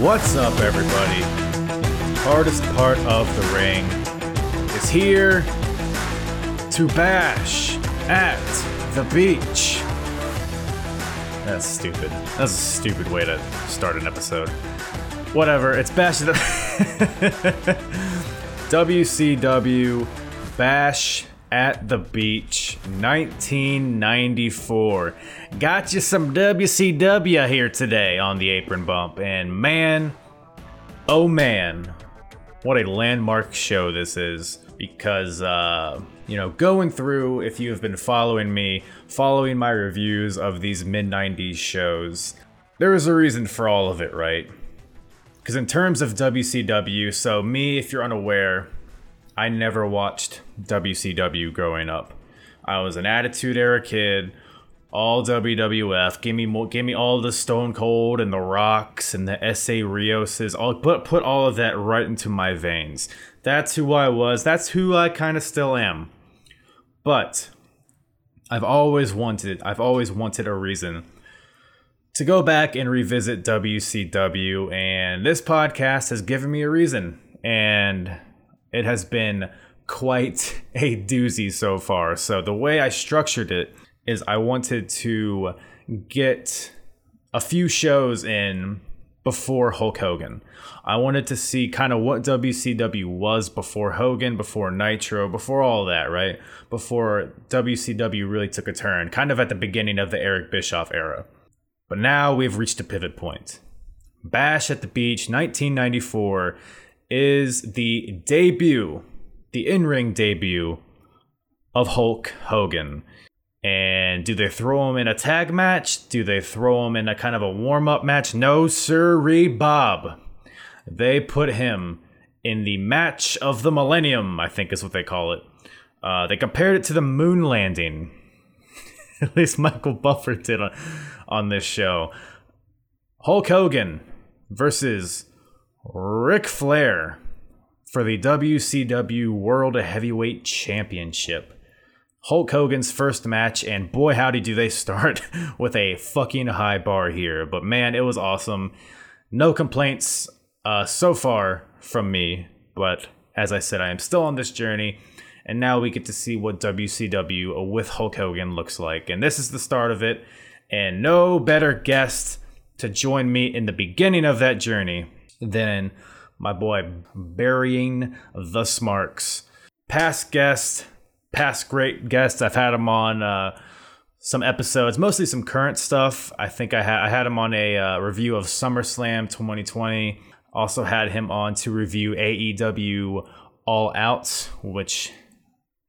What's up, everybody? Hardest part of the ring is here to bash at the beach. That's stupid. That's a stupid way to start an episode. Whatever, it's bash at the WCW Bash at the Beach 1994. Got you some WCW here today on the apron bump, and man, oh man, what a landmark show this is. Because, uh, you know, going through, if you have been following me, following my reviews of these mid 90s shows, there is a reason for all of it, right? Because in terms of WCW, so me, if you're unaware, I never watched WCW growing up. I was an Attitude Era kid, all WWF. Give me more, give me all the Stone Cold and the Rocks and the SA Rioses. All put put all of that right into my veins. That's who I was. That's who I kind of still am. But I've always wanted. I've always wanted a reason to go back and revisit WCW, and this podcast has given me a reason. And it has been quite a doozy so far. So the way I structured it is I wanted to get a few shows in before Hulk Hogan. I wanted to see kind of what WCW was before Hogan, before Nitro, before all that, right? Before WCW really took a turn, kind of at the beginning of the Eric Bischoff era. But now we've reached a pivot point. Bash at the Beach 1994 is the debut, the in ring debut of Hulk Hogan. And do they throw him in a tag match? Do they throw him in a kind of a warm up match? No, sirree, Bob. They put him in the match of the millennium, I think is what they call it. Uh, they compared it to the moon landing. At least Michael Buffer did on, on this show. Hulk Hogan versus Ric Flair for the WCW World Heavyweight Championship. Hulk Hogan's first match, and boy, howdy, do they start with a fucking high bar here. But man, it was awesome. No complaints uh, so far from me, but as I said, I am still on this journey, and now we get to see what WCW with Hulk Hogan looks like. And this is the start of it, and no better guest to join me in the beginning of that journey than my boy burying the Smarks. Past guest, past great guests. I've had him on uh, some episodes, mostly some current stuff. I think I had I had him on a uh, review of SummerSlam 2020. Also had him on to review AEW All Out, which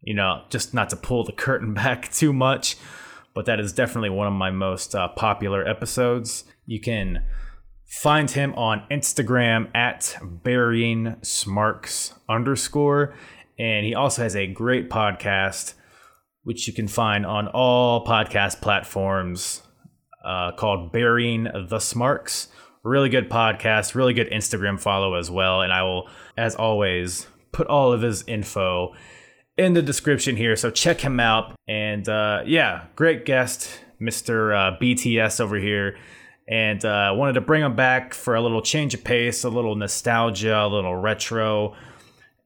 you know, just not to pull the curtain back too much, but that is definitely one of my most uh, popular episodes. You can Find him on Instagram at burying smarks underscore. And he also has a great podcast, which you can find on all podcast platforms uh, called Burying the Smarks. Really good podcast, really good Instagram follow as well. And I will, as always, put all of his info in the description here. So check him out. And uh, yeah, great guest, Mr. Uh, BTS over here and uh, wanted to bring him back for a little change of pace, a little nostalgia, a little retro,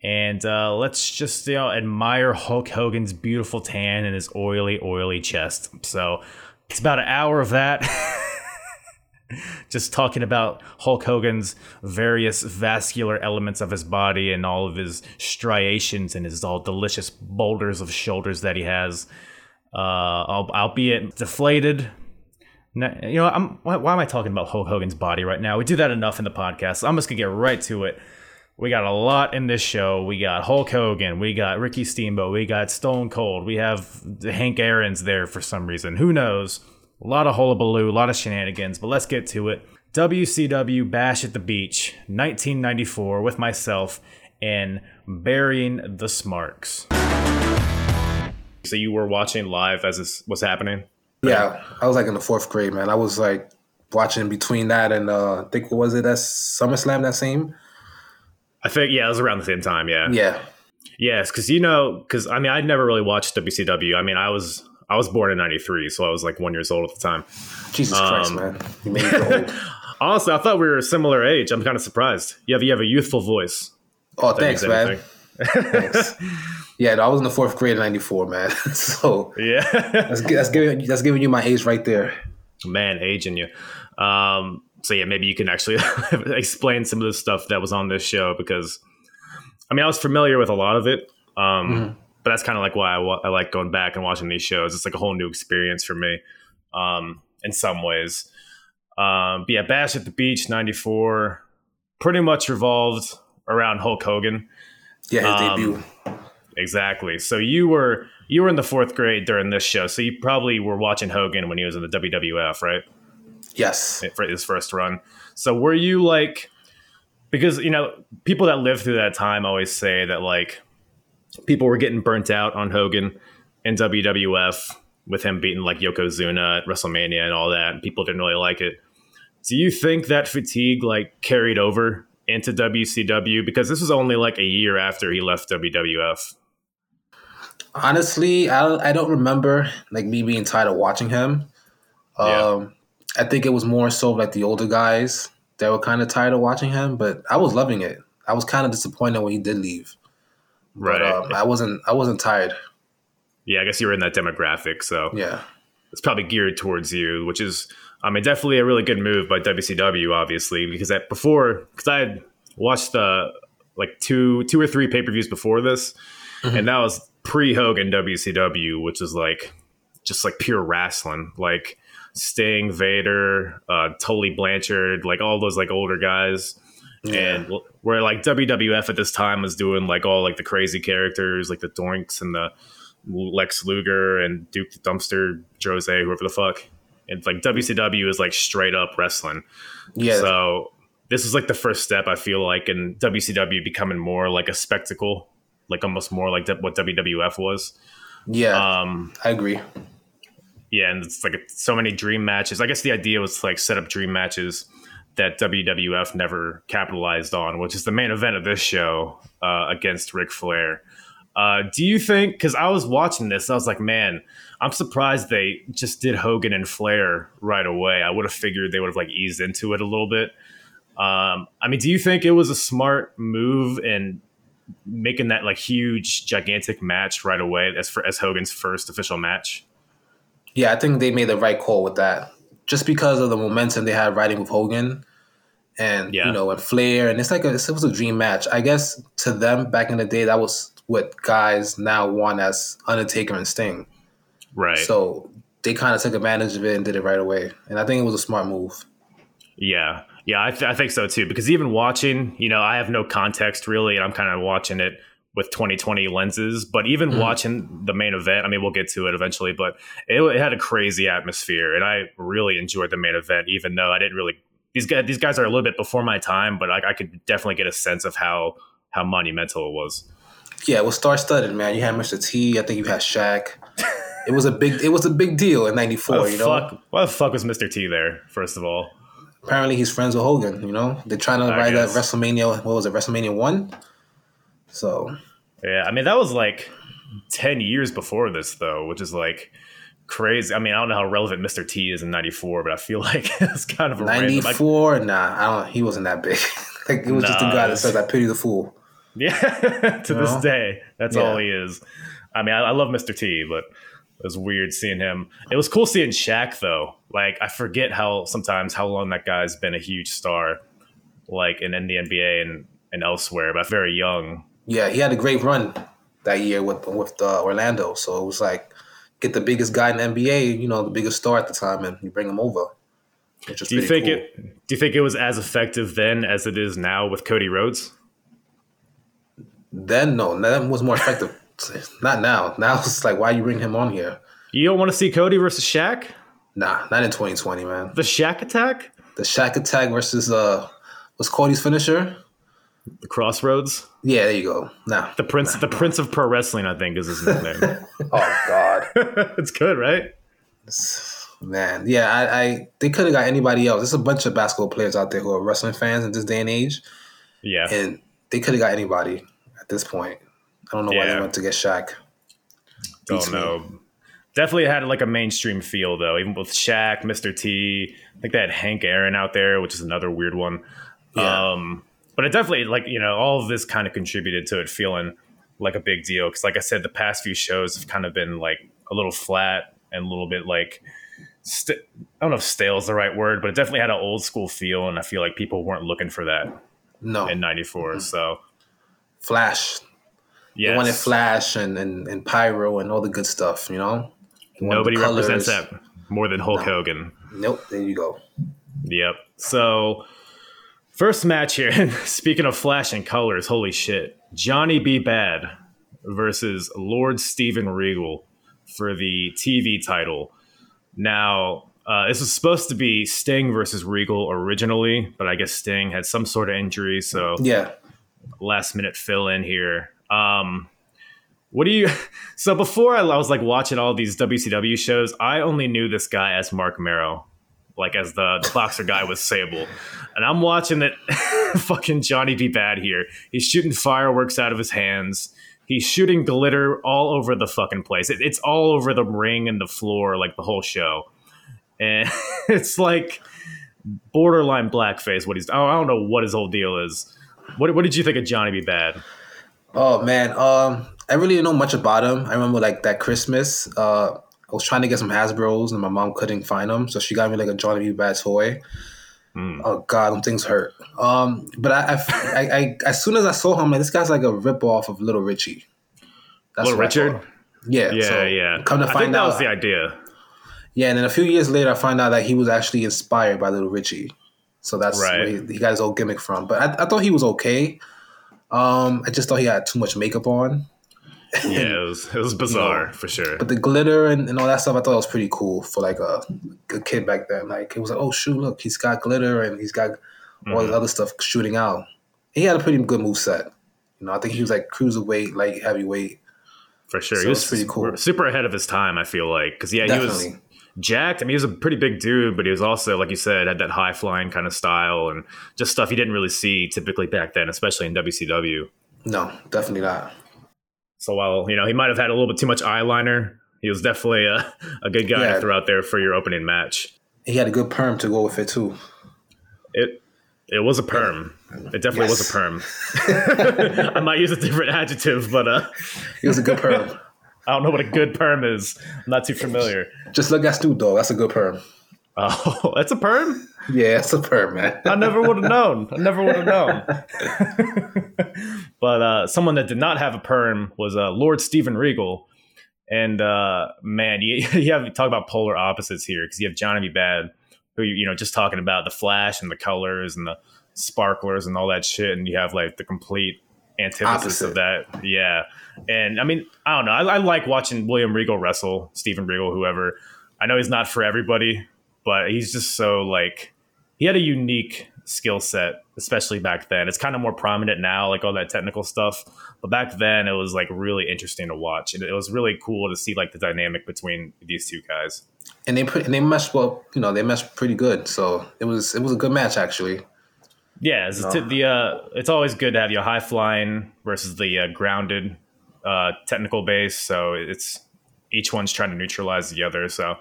and uh, let's just you know admire Hulk Hogan's beautiful tan and his oily, oily chest. So it's about an hour of that. just talking about Hulk Hogan's various vascular elements of his body and all of his striations and his all delicious boulders of shoulders that he has. Uh, albeit deflated, you know, I'm why, why, am I talking about Hulk Hogan's body right now? We do that enough in the podcast. So I'm just gonna get right to it. We got a lot in this show. We got Hulk Hogan, we got Ricky Steamboat, we got Stone Cold, we have Hank Aaron's there for some reason. Who knows? A lot of hullabaloo, a lot of shenanigans, but let's get to it. WCW Bash at the Beach, 1994, with myself and burying the Smarks. So you were watching live as this was happening? Yeah, I was like in the fourth grade, man. I was like watching between that and uh, I think what was it? That SummerSlam that same. I think yeah, it was around the same time. Yeah. Yeah. Yes, because you know, because I mean, I'd never really watched WCW. I mean, I was I was born in '93, so I was like one years old at the time. Jesus um, Christ, man! You made me old. Honestly, I thought we were a similar age. I'm kind of surprised. You have you have a youthful voice. Oh, thanks, man. thanks. Yeah, I was in the fourth grade in '94, man. so yeah, that's, that's giving that's giving you my age right there. Man, aging you. Um, so yeah, maybe you can actually explain some of the stuff that was on this show because, I mean, I was familiar with a lot of it. Um, mm-hmm. But that's kind of like why I, I, like going back and watching these shows. It's like a whole new experience for me, um, in some ways. Um, but yeah, Bash at the Beach '94 pretty much revolved around Hulk Hogan. Yeah, his um, debut. Exactly. So you were you were in the fourth grade during this show, so you probably were watching Hogan when he was in the WWF, right? Yes, for his first run. So were you like, because you know people that lived through that time always say that like people were getting burnt out on Hogan in WWF with him beating like Yokozuna at WrestleMania and all that, and people didn't really like it. Do you think that fatigue like carried over into WCW because this was only like a year after he left WWF? Honestly, I I don't remember like me being tired of watching him. Yeah. Um, I think it was more so like the older guys that were kind of tired of watching him, but I was loving it. I was kind of disappointed when he did leave. Right. But, um, I wasn't. I wasn't tired. Yeah, I guess you were in that demographic, so yeah, it's probably geared towards you, which is, I mean, definitely a really good move by WCW, obviously, because that before, because I had watched the uh, like two, two or three pay per views before this, mm-hmm. and that was pre Hogan WCW, which is like just like pure wrestling, like Sting, Vader, uh, Tully Blanchard, like all those like older guys. Yeah. And where like WWF at this time was doing like all like the crazy characters, like the Doinks and the Lex Luger and Duke the Dumpster, Jose, whoever the fuck. And like WCW is like straight up wrestling. Yeah. So this is like the first step I feel like in WCW becoming more like a spectacle, like almost more like what WWF was. Yeah. Um, I agree. Yeah, and it's like so many dream matches. I guess the idea was to like set up dream matches that WWF never capitalized on, which is the main event of this show uh, against Ric Flair. Uh, do you think? Because I was watching this, I was like, man, I'm surprised they just did Hogan and Flair right away. I would have figured they would have like eased into it a little bit. Um, I mean, do you think it was a smart move in making that like huge, gigantic match right away as for as Hogan's first official match? Yeah, I think they made the right call with that just because of the momentum they had riding with Hogan and yeah. you know and Flair and it's like a, it was a dream match. I guess to them back in the day that was what guys now want as Undertaker and Sting. Right. So they kind of took advantage of it and did it right away, and I think it was a smart move. Yeah, yeah, I, th- I think so too. Because even watching, you know, I have no context really, and I'm kind of watching it with 2020 lenses. But even mm. watching the main event, I mean, we'll get to it eventually, but it, it, had a crazy atmosphere, and I really enjoyed the main event, even though I didn't really. These guys, these guys are a little bit before my time, but I, I could definitely get a sense of how how monumental it was. Yeah, it was star studded, man. You had Mr. T. I think you had Shaq. it was a big. It was a big deal in '94. You know, fuck, why the fuck was Mr. T there? First of all, apparently he's friends with Hogan. You know, they're trying to I write guess. a WrestleMania. What was it? WrestleMania one. So yeah, I mean that was like ten years before this though, which is like crazy. I mean, I don't know how relevant Mr. T is in '94, but I feel like it's kind of a '94. Nah, I don't. He wasn't that big. like it was nah, just a guy that says, "I pity the fool." Yeah, to you this know? day, that's yeah. all he is. I mean, I, I, love Mr. T, but it was weird seeing him. It was cool seeing Shaq though. Like I forget how sometimes how long that guy's been a huge star, like in, in the NBA and and elsewhere, but very young yeah, he had a great run that year with with uh, Orlando. So it was like get the biggest guy in the NBA, you know, the biggest star at the time, and you bring him over. Do you think cool. it? Do you think it was as effective then as it is now with Cody Rhodes? Then no, that was more effective. not now. Now it's like, why you bring him on here? You don't want to see Cody versus Shaq? Nah, not in 2020, man. The Shaq attack? The Shaq attack versus uh, was Cody's finisher? The Cross Rhodes. Yeah, there you go. No, the Prince, the Prince of Pro Wrestling, I think is his nickname. oh God, it's good, right? Man, yeah, I, I they could have got anybody else. There's a bunch of basketball players out there who are wrestling fans in this day and age. Yeah, and they could have got anybody at this point. I don't know yeah. why they went to get Shaq. Don't know. Me. Definitely had like a mainstream feel though, even with Shaq, Mr. T. I think they had Hank Aaron out there, which is another weird one. Yeah. Um, but it definitely like you know all of this kind of contributed to it feeling like a big deal because like I said, the past few shows have kind of been like a little flat and a little bit like st- I don't know if stale is the right word, but it definitely had an old school feel, and I feel like people weren't looking for that. No, in '94, mm-hmm. so Flash. Yes. They wanted Flash and, and, and Pyro and all the good stuff, you know? Nobody represents that more than Hulk no. Hogan. Nope, there you go. Yep. So, first match here. Speaking of Flash and colors, holy shit. Johnny B. Bad versus Lord Steven Regal for the TV title. Now, uh, this was supposed to be Sting versus Regal originally, but I guess Sting had some sort of injury, so yeah, last minute fill in here. Um, what do you? So before I, was like watching all these WCW shows, I only knew this guy as Mark Mero, like as the, the boxer guy with Sable, and I'm watching it. fucking Johnny B. Bad here. He's shooting fireworks out of his hands. He's shooting glitter all over the fucking place. It, it's all over the ring and the floor, like the whole show, and it's like borderline blackface. What he's oh, I don't know what his whole deal is. What, what did you think of Johnny B. Bad? Oh man, um, I really didn't know much about him. I remember like that Christmas, uh, I was trying to get some Hasbro's and my mom couldn't find them, so she got me like a Johnny B. Bad toy. Mm. Oh God, them things hurt. Um, but I, I, I, I, as soon as I saw him, like this guy's like a rip off of Little Richie. That's Little Richard. Yeah, yeah, so yeah. Come to find out, that was the idea. Yeah, and then a few years later, I find out that he was actually inspired by Little Richie. So that's right. where he, he, got his old gimmick from. But I, I thought he was okay. Um, I just thought he had too much makeup on. yeah, it was it was bizarre you know, for sure. But the glitter and, and all that stuff, I thought it was pretty cool for like a, a kid back then. Like it was like, oh shoot, look, he's got glitter and he's got all mm-hmm. this other stuff shooting out. He had a pretty good move set. You know, I think he was like cruiserweight, like heavyweight. For sure, so he was pretty cool. Super ahead of his time. I feel like because yeah, Definitely. he was jacked. I mean, he was a pretty big dude, but he was also, like you said, had that high flying kind of style and just stuff you didn't really see typically back then, especially in WCW. No, definitely not. So while you know he might have had a little bit too much eyeliner, he was definitely a, a good guy yeah. to throw out there for your opening match. He had a good perm to go with it too. It it was a perm. It definitely yes. was a perm. I might use a different adjective, but uh, it was a good perm. I don't know what a good perm is. I'm not too familiar. Just look at Snoop Dogg. That's a good perm. Oh, that's a perm? Yeah, it's a perm, man. I never would have known. I never would have known. but uh, someone that did not have a perm was uh, Lord Steven Regal. And uh, man, you, you have to talk about polar opposites here because you have Johnny B. Bad, who, you know, just talking about the flash and the colors and the sparklers and all that shit. And you have like the complete antithesis Opposite. of that. Yeah. And I mean, I don't know. I, I, like watching William Regal wrestle, Steven Regal, whoever. I know he's not for everybody, but he's just so like he had a unique skill set, especially back then. It's kind of more prominent now, like all that technical stuff. But back then, it was like really interesting to watch, and it was really cool to see like the dynamic between these two guys. And they put and they meshed well, you know, they meshed pretty good. So it was it was a good match actually. Yeah, it's, no. the uh, it's always good to have your high flying versus the uh, grounded uh, technical base. So it's each one's trying to neutralize the other. So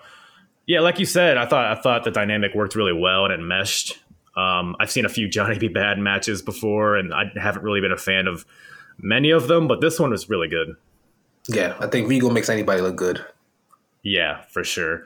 yeah, like you said, I thought I thought the dynamic worked really well and it meshed. Um, I've seen a few Johnny B. Bad matches before, and I haven't really been a fan of many of them, but this one was really good. Yeah, I think Regal makes anybody look good. Yeah, for sure.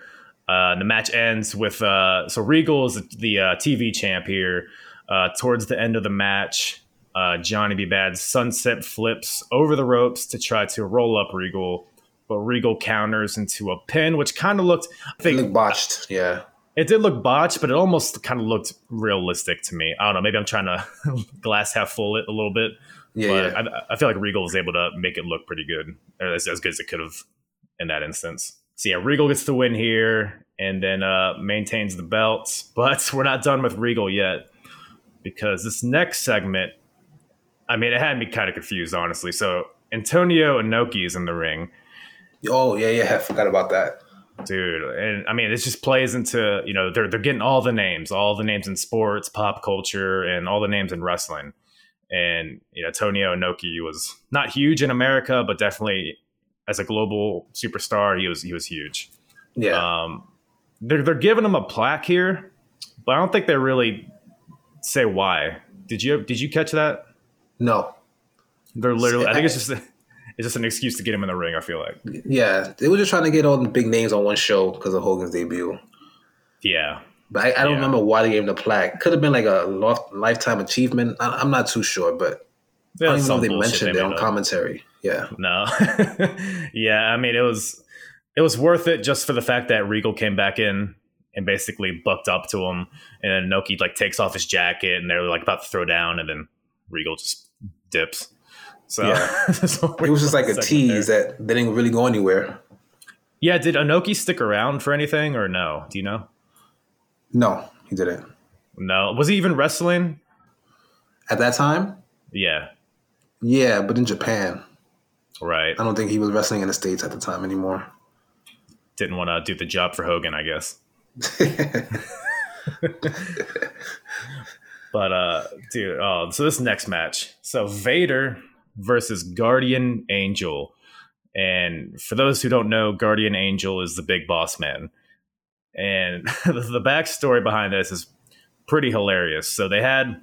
Uh, the match ends with uh, so Regal is the uh, TV champ here. Uh, towards the end of the match, uh, Johnny B. Bad's sunset flips over the ropes to try to roll up Regal, but Regal counters into a pin, which kind of looked, I think, looked botched. Yeah, it did look botched, but it almost kind of looked realistic to me. I don't know. Maybe I'm trying to glass half full it a little bit. Yeah, but yeah. I, I, feel like Regal was able to make it look pretty good, as, as good as it could have in that instance. So yeah, Regal gets the win here and then uh, maintains the belts, but we're not done with Regal yet because this next segment, I mean, it had me kind of confused, honestly. So Antonio Inoki is in the ring. Oh yeah, yeah, I forgot about that, dude. And I mean, it just plays into you know they're they're getting all the names, all the names in sports, pop culture, and all the names in wrestling. And you know, Antonio Inoki was not huge in America, but definitely as a global superstar, he was he was huge. Yeah. Um, they're they're giving him a plaque here, but I don't think they're really say why. Did you did you catch that? No. They're literally. I think it's just it's just an excuse to get him in the ring. I feel like. Yeah, they were just trying to get all the big names on one show because of Hogan's debut. Yeah. But I, I don't yeah. remember why they gave him the plaque. Could have been like a lifetime achievement. I, am not too sure, but yeah, I don't even know if they mentioned it on commentary. Yeah. No. yeah, I mean it was it was worth it just for the fact that Regal came back in and basically bucked up to him, and then Inoki like takes off his jacket, and they're like about to throw down, and then Regal just dips. So, yeah. so it was just like a tease there. that they didn't really go anywhere. Yeah, did Inoki stick around for anything or no? Do you know? No, he didn't. No, was he even wrestling at that time? Yeah. Yeah, but in Japan. Right. I don't think he was wrestling in the states at the time anymore. Didn't want to do the job for Hogan, I guess. But uh dude, oh, so this next match. So Vader versus Guardian Angel. And for those who don't know, Guardian Angel is the big boss man. And the backstory behind this is pretty hilarious. So they had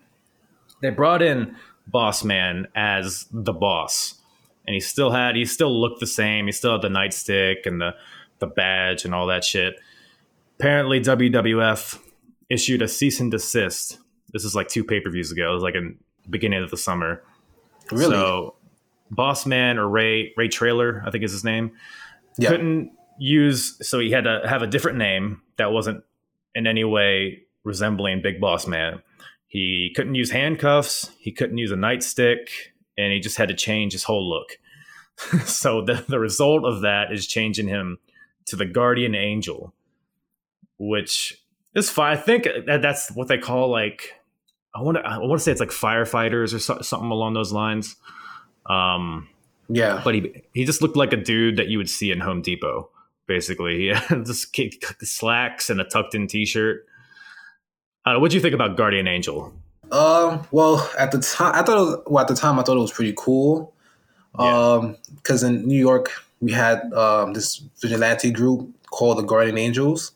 they brought in Boss Man as the boss. And he still had he still looked the same. He still had the nightstick and the the badge and all that shit. Apparently WWF issued a cease and desist. This is like two pay-per-views ago. It was like in the beginning of the summer. Really? So Boss Man or Ray Ray Traylor, I think is his name, yeah. couldn't use. So he had to have a different name that wasn't in any way resembling Big Boss Man. He couldn't use handcuffs. He couldn't use a nightstick, and he just had to change his whole look. so the the result of that is changing him to the Guardian Angel, which is fine. I think that that's what they call like I want to I want to say it's like firefighters or so, something along those lines. Um, yeah, but he he just looked like a dude that you would see in Home Depot. Basically, he had just slacks and a tucked in t shirt. Uh, what do you think about Guardian Angel? Um, well, at the time, I thought was, well at the time I thought it was pretty cool. Um, because in New York we had um this vigilante group called the Guardian Angels.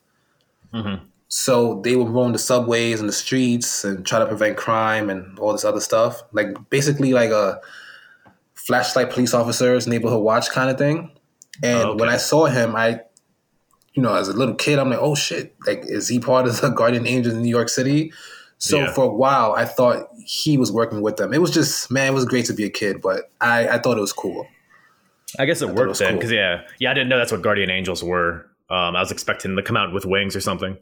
Mm-hmm. So they would roam the subways and the streets and try to prevent crime and all this other stuff. Like basically like a flashlight police officers, neighborhood watch kind of thing. And oh, okay. when I saw him, I, you know, as a little kid, I'm like, oh shit, like is he part of the Guardian Angels in New York City? So yeah. for a while, I thought he was working with them. It was just, man, it was great to be a kid, but I, I thought it was cool. I guess it I worked it then, because cool. yeah, yeah, I didn't know that's what Guardian Angels were. Um, I was expecting them to come out with wings or something.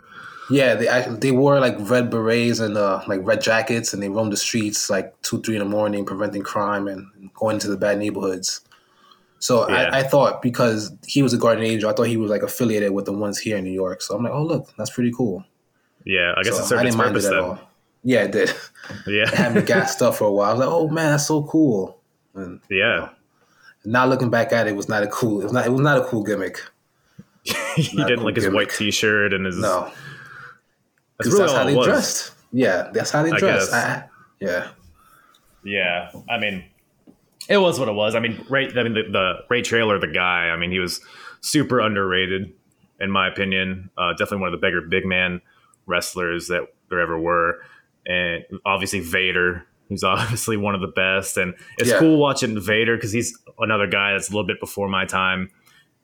Yeah, they they wore like red berets and uh, like red jackets, and they roamed the streets like two, three in the morning, preventing crime and going to the bad neighborhoods. So yeah. I, I, thought because he was a guardian angel, I thought he was like affiliated with the ones here in New York. So I'm like, oh look, that's pretty cool. Yeah, I guess so it served I didn't mind it at all. Yeah, it did. Yeah, it had me gassed up for a while. I was like, oh man, that's so cool. And, yeah. You know, now looking back at it, it was not a cool. It was not. It was not a cool gimmick. he didn't cool like his white T-shirt and his no that's, really that's how they was. dressed. Yeah, that's how they dressed. I, yeah. Yeah, I mean, it was what it was. I mean, Ray. I mean, the, the Ray Traylor, the guy. I mean, he was super underrated, in my opinion. Uh, definitely one of the bigger big man wrestlers that there ever were, and obviously Vader, who's obviously one of the best. And it's yeah. cool watching Vader because he's another guy that's a little bit before my time,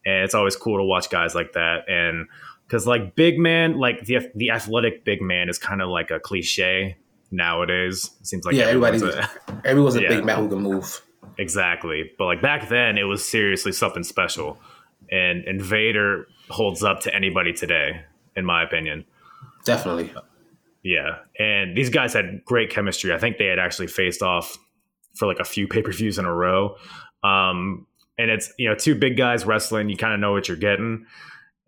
and it's always cool to watch guys like that. And because like big man, like the the athletic big man is kind of like a cliche nowadays. It seems like yeah, everybody's a, everyone's a yeah. big man who can move. Exactly, but like back then, it was seriously something special, and and Vader holds up to anybody today, in my opinion. Definitely. Yeah, and these guys had great chemistry. I think they had actually faced off for like a few pay per views in a row. Um, and it's you know two big guys wrestling. You kind of know what you're getting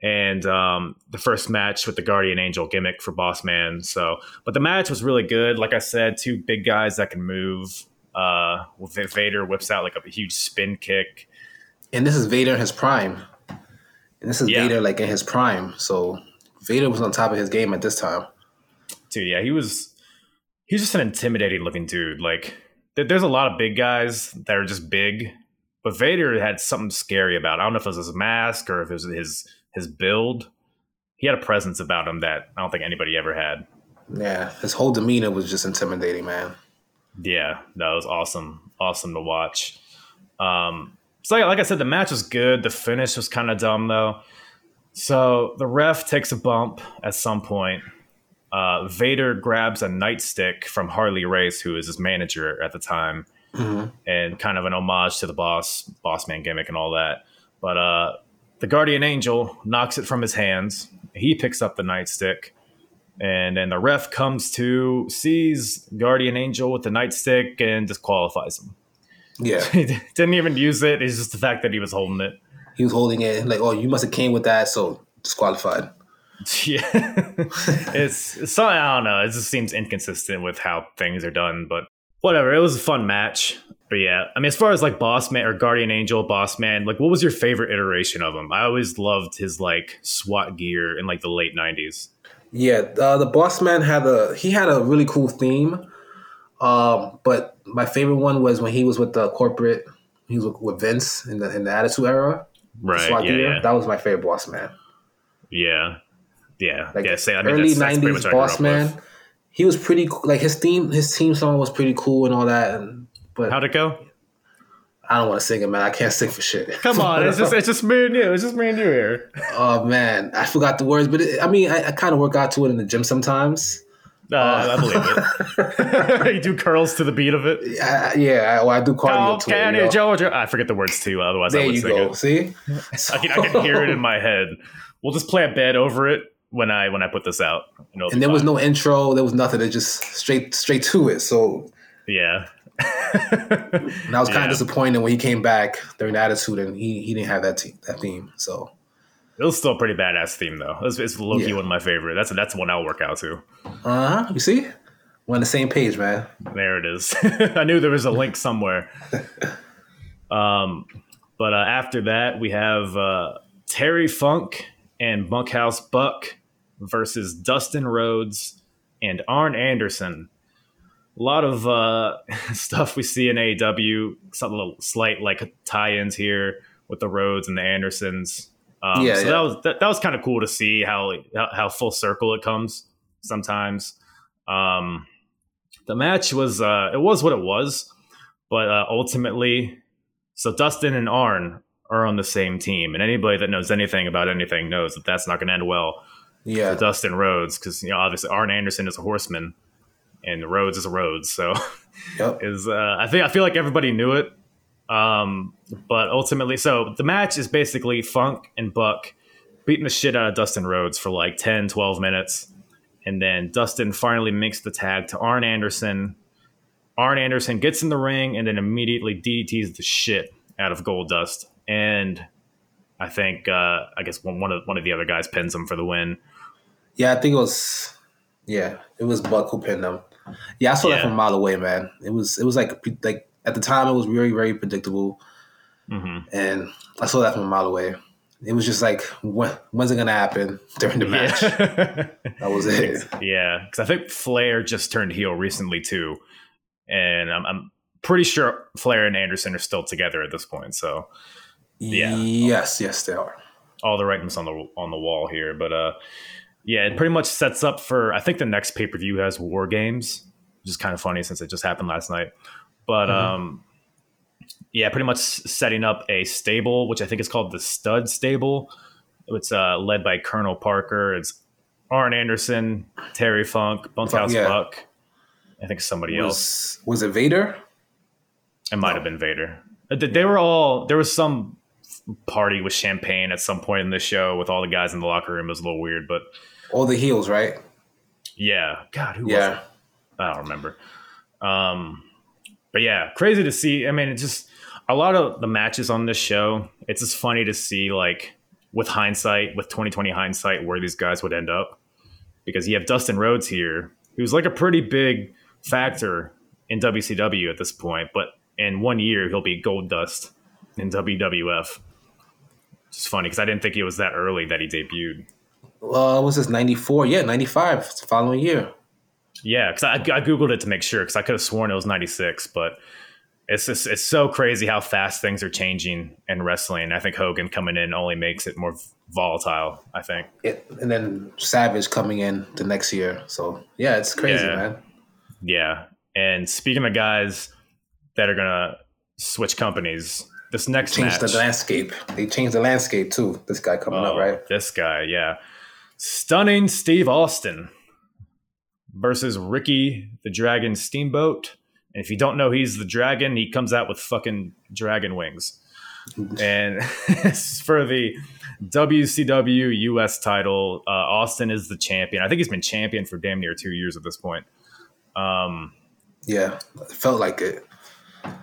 and um, the first match with the Guardian Angel gimmick for Boss Man. So, but the match was really good. Like I said, two big guys that can move. Uh, Vader whips out like a huge spin kick, and this is Vader in his prime. And this is yeah. Vader like in his prime. So Vader was on top of his game at this time. Dude, yeah, he was. He's just an intimidating looking dude. Like, there's a lot of big guys that are just big, but Vader had something scary about. It. I don't know if it was his mask or if it was his his build. He had a presence about him that I don't think anybody ever had. Yeah, his whole demeanor was just intimidating, man. Yeah, that was awesome. Awesome to watch. Um, so like, like I said, the match was good. The finish was kind of dumb though. So the ref takes a bump at some point. Uh, Vader grabs a nightstick from Harley Race, who is his manager at the time, mm-hmm. and kind of an homage to the boss, boss man gimmick and all that. But uh, the guardian angel knocks it from his hands. He picks up the nightstick, and then the ref comes to, sees guardian angel with the nightstick, and disqualifies him. Yeah, he didn't even use it. It's just the fact that he was holding it he was holding it like, oh, you must have came with that, so disqualified. Yeah, it's, it's something I don't know. It just seems inconsistent with how things are done, but whatever. It was a fun match, but yeah, I mean, as far as like Boss Man or Guardian Angel, Boss Man, like, what was your favorite iteration of him? I always loved his like SWAT gear in like the late '90s. Yeah, uh, the Boss Man had a he had a really cool theme, um, but my favorite one was when he was with the corporate. He was with Vince in the in the Attitude Era right? Yeah, yeah, That was my favorite Boss Man. Yeah, yeah, like yeah. Say, I mean, early '90s Boss Man. With. He was pretty cool. Like his theme, his team song was pretty cool and all that. And but how'd it go? I don't want to sing it, man. I can't sing for shit. Come on, it's just it's just me and you. It's just me and you here. Oh man, I forgot the words, but it, I mean, I, I kind of work out to it in the gym sometimes. Uh, I believe it. you do curls to the beat of it. Yeah, yeah. Well, I do cardio. to County, it, Georgia. I forget the words too. Otherwise, there I would you sing go. It. See, I can, I can hear it in my head. We'll just play a bed over it when I when I put this out. And, and there was no intro. There was nothing. It just straight straight to it. So yeah. and I was kind yeah. of disappointed when he came back during Attitude and he he didn't have that te- that theme. So it was still a pretty badass theme though. It's, it's low key yeah. one of my favorite. That's that's one I'll work out to. Uh huh. You see. We're on the same page, man. There it is. I knew there was a link somewhere. um, but uh, after that, we have uh, Terry Funk and Bunkhouse Buck versus Dustin Rhodes and Arn Anderson. A lot of uh, stuff we see in AEW, some little slight like tie-ins here with the Rhodes and the Andersons. Um, yeah, so yeah. that was that, that was kind of cool to see how, how, full circle it comes sometimes. Um, the match was uh, it was what it was, but uh, ultimately, so Dustin and Arn are on the same team, and anybody that knows anything about anything knows that that's not going to end well. Yeah, for Dustin Rhodes because you know obviously Arn Anderson is a horseman, and Rhodes is a Rhodes. So yep. is uh, I think I feel like everybody knew it, um, but ultimately, so the match is basically Funk and Buck beating the shit out of Dustin Rhodes for like 10, 12 minutes. And then Dustin finally makes the tag to Arn Anderson. Arn Anderson gets in the ring and then immediately DDTs the shit out of Goldust. And I think uh, I guess one, one of one of the other guys pins him for the win. Yeah, I think it was yeah, it was Buck who pinned him. Yeah, I saw yeah. that from a mile away, man. It was it was like like at the time it was very very predictable, mm-hmm. and I saw that from a mile away it was just like, when, when's it gonna happen during the match? Yeah. that was it. Yeah, because I think Flair just turned heel recently too, and I'm, I'm, pretty sure Flair and Anderson are still together at this point. So, yeah, yes, yes, they are. All the writings on the on the wall here, but uh, yeah, it pretty much sets up for. I think the next pay per view has War Games, which is kind of funny since it just happened last night. But mm-hmm. um, yeah, pretty much setting up a stable, which I think is called the Stud Stable. It's uh, led by Colonel Parker. It's Arn Anderson, Terry Funk, Bunkhouse yeah. Buck. I think somebody was, else. Was it Vader? It might no. have been Vader. They were all. There was some party with champagne at some point in the show with all the guys in the locker room. It was a little weird, but all the heels, right? Yeah. God, who yeah. was it? I don't remember. Um, but yeah, crazy to see. I mean, it's just a lot of the matches on this show. It's just funny to see, like, with hindsight, with 2020 hindsight, where these guys would end up. Because you have Dustin Rhodes here, who's like a pretty big factor in WCW at this point, but in one year he'll be Goldust in WWF. It's funny because I didn't think it was that early that he debuted. Uh, well, was this ninety four? Yeah, ninety five. Following year. Yeah, because I, I googled it to make sure because I could have sworn it was ninety six, but it's just it's so crazy how fast things are changing in wrestling. I think Hogan coming in only makes it more volatile. I think. It, and then Savage coming in the next year. So yeah, it's crazy, yeah. man. Yeah. And speaking of guys that are gonna switch companies, this next change the landscape. They changed the landscape too. This guy coming oh, up, right? This guy, yeah. Stunning Steve Austin versus Ricky the Dragon Steamboat. And if you don't know he's the dragon, he comes out with fucking dragon wings. and for the WCW US title, uh, Austin is the champion. I think he's been champion for damn near two years at this point. Um, yeah, it felt like it.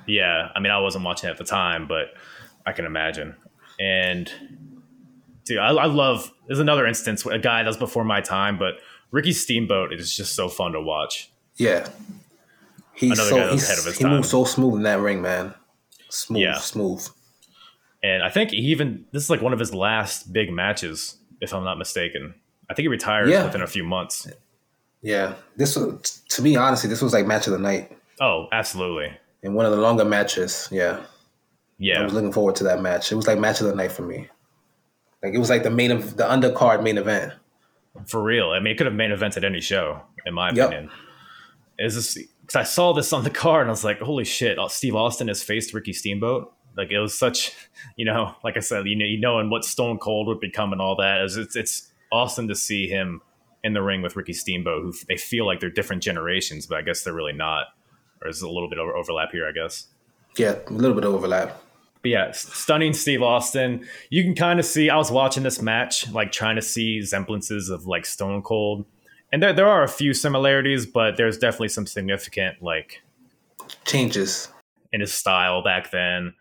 Yeah, I mean, I wasn't watching at the time, but I can imagine. And dude, I, I love. There's another instance, a guy that's before my time, but Ricky Steamboat is just so fun to watch. Yeah, he's another so, guy he's, ahead of his he time. moves so smooth in that ring, man. Smooth, yeah. smooth. And I think he even this is like one of his last big matches, if I'm not mistaken. I think he retires yeah. within a few months. Yeah, this was to me honestly, this was like match of the night. Oh, absolutely. And one of the longer matches. Yeah. Yeah. I was looking forward to that match. It was like match of the night for me. Like it was like the main of the undercard main event. For real. I mean, it could have main evented any show, in my yep. opinion. Is this because I saw this on the card and I was like, holy shit, uh, Steve Austin has faced Ricky Steamboat. Like it was such, you know, like I said, you know, you knowing what Stone Cold would become and all that. It's, it's, it's awesome to see him in the ring with Ricky Steamboat, who they feel like they're different generations, but I guess they're really not. Or there's a little bit of overlap here, I guess. Yeah, a little bit of overlap. But yeah, stunning Steve Austin. You can kind of see. I was watching this match, like trying to see semblances of like Stone Cold, and there there are a few similarities, but there's definitely some significant like changes in his style back then.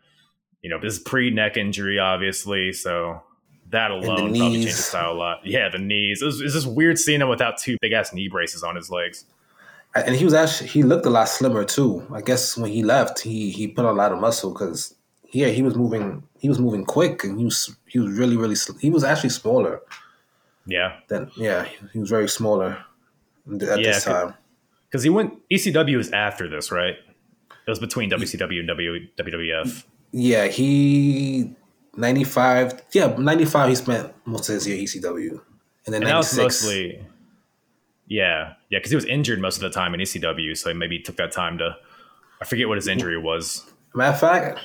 You know, this pre neck injury, obviously, so that alone probably changed his style a lot. Yeah, the knees. It was, it's just weird seeing him without two big ass knee braces on his legs. And he was actually he looked a lot slimmer too. I guess when he left, he he put on a lot of muscle because yeah, he was moving he was moving quick and he was he was really really he was actually smaller. Yeah. Then yeah, he was very smaller at yeah, this time. Because he went ECW was after this, right? It was between WCW and WWF. Yeah, he 95. Yeah, 95 he spent most of his year ECW. And then and 96. That was mostly Yeah. Yeah, because he was injured most of the time in ECW, so he maybe took that time to I forget what his injury was. Matter of fact,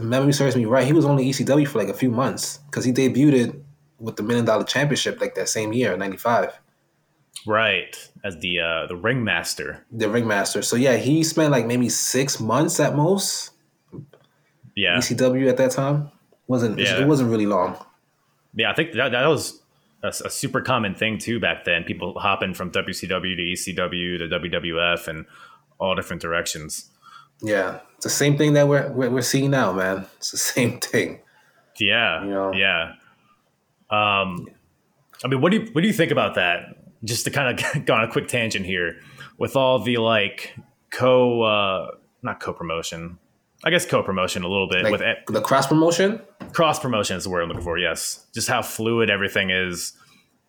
memory serves me right, he was only ECW for like a few months because he debuted with the Million Dollar Championship like that same year, '95. Right, as the uh, the ringmaster. The ringmaster. So yeah, he spent like maybe six months at most. Yeah, ECW at that time wasn't yeah. it wasn't really long. Yeah, I think that that was a, a, super common thing too back then. People hopping from WCW to ECW to WWF and all different directions. Yeah, it's the same thing that we're we're seeing now, man. It's the same thing. Yeah, you know? yeah. Um, I mean, what do you what do you think about that? Just to kind of go on a quick tangent here, with all the like co uh, not co promotion, I guess co promotion a little bit like with the cross promotion. Cross promotion is the word I'm looking for. Yes, just how fluid everything is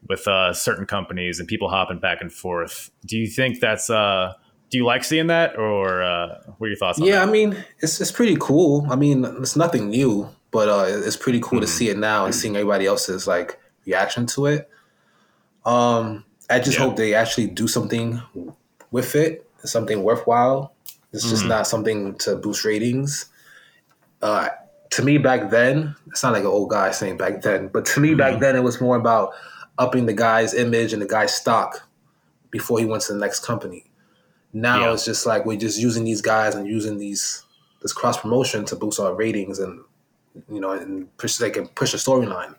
with uh, certain companies and people hopping back and forth. Do you think that's uh, do you like seeing that, or uh, what are your thoughts? yeah, that? I mean, it's it's pretty cool. I mean, it's nothing new, but uh, it's pretty cool mm-hmm. to see it now and seeing everybody else's like reaction to it. Um, I just yeah. hope they actually do something with it, something worthwhile. It's just mm-hmm. not something to boost ratings. Uh, to me, back then, it's not like an old guy saying back then, but to me, mm-hmm. back then, it was more about upping the guy's image and the guy's stock before he went to the next company. Now yeah. it's just like we're just using these guys and using these this cross promotion to boost our ratings and you know and push they can push a storyline.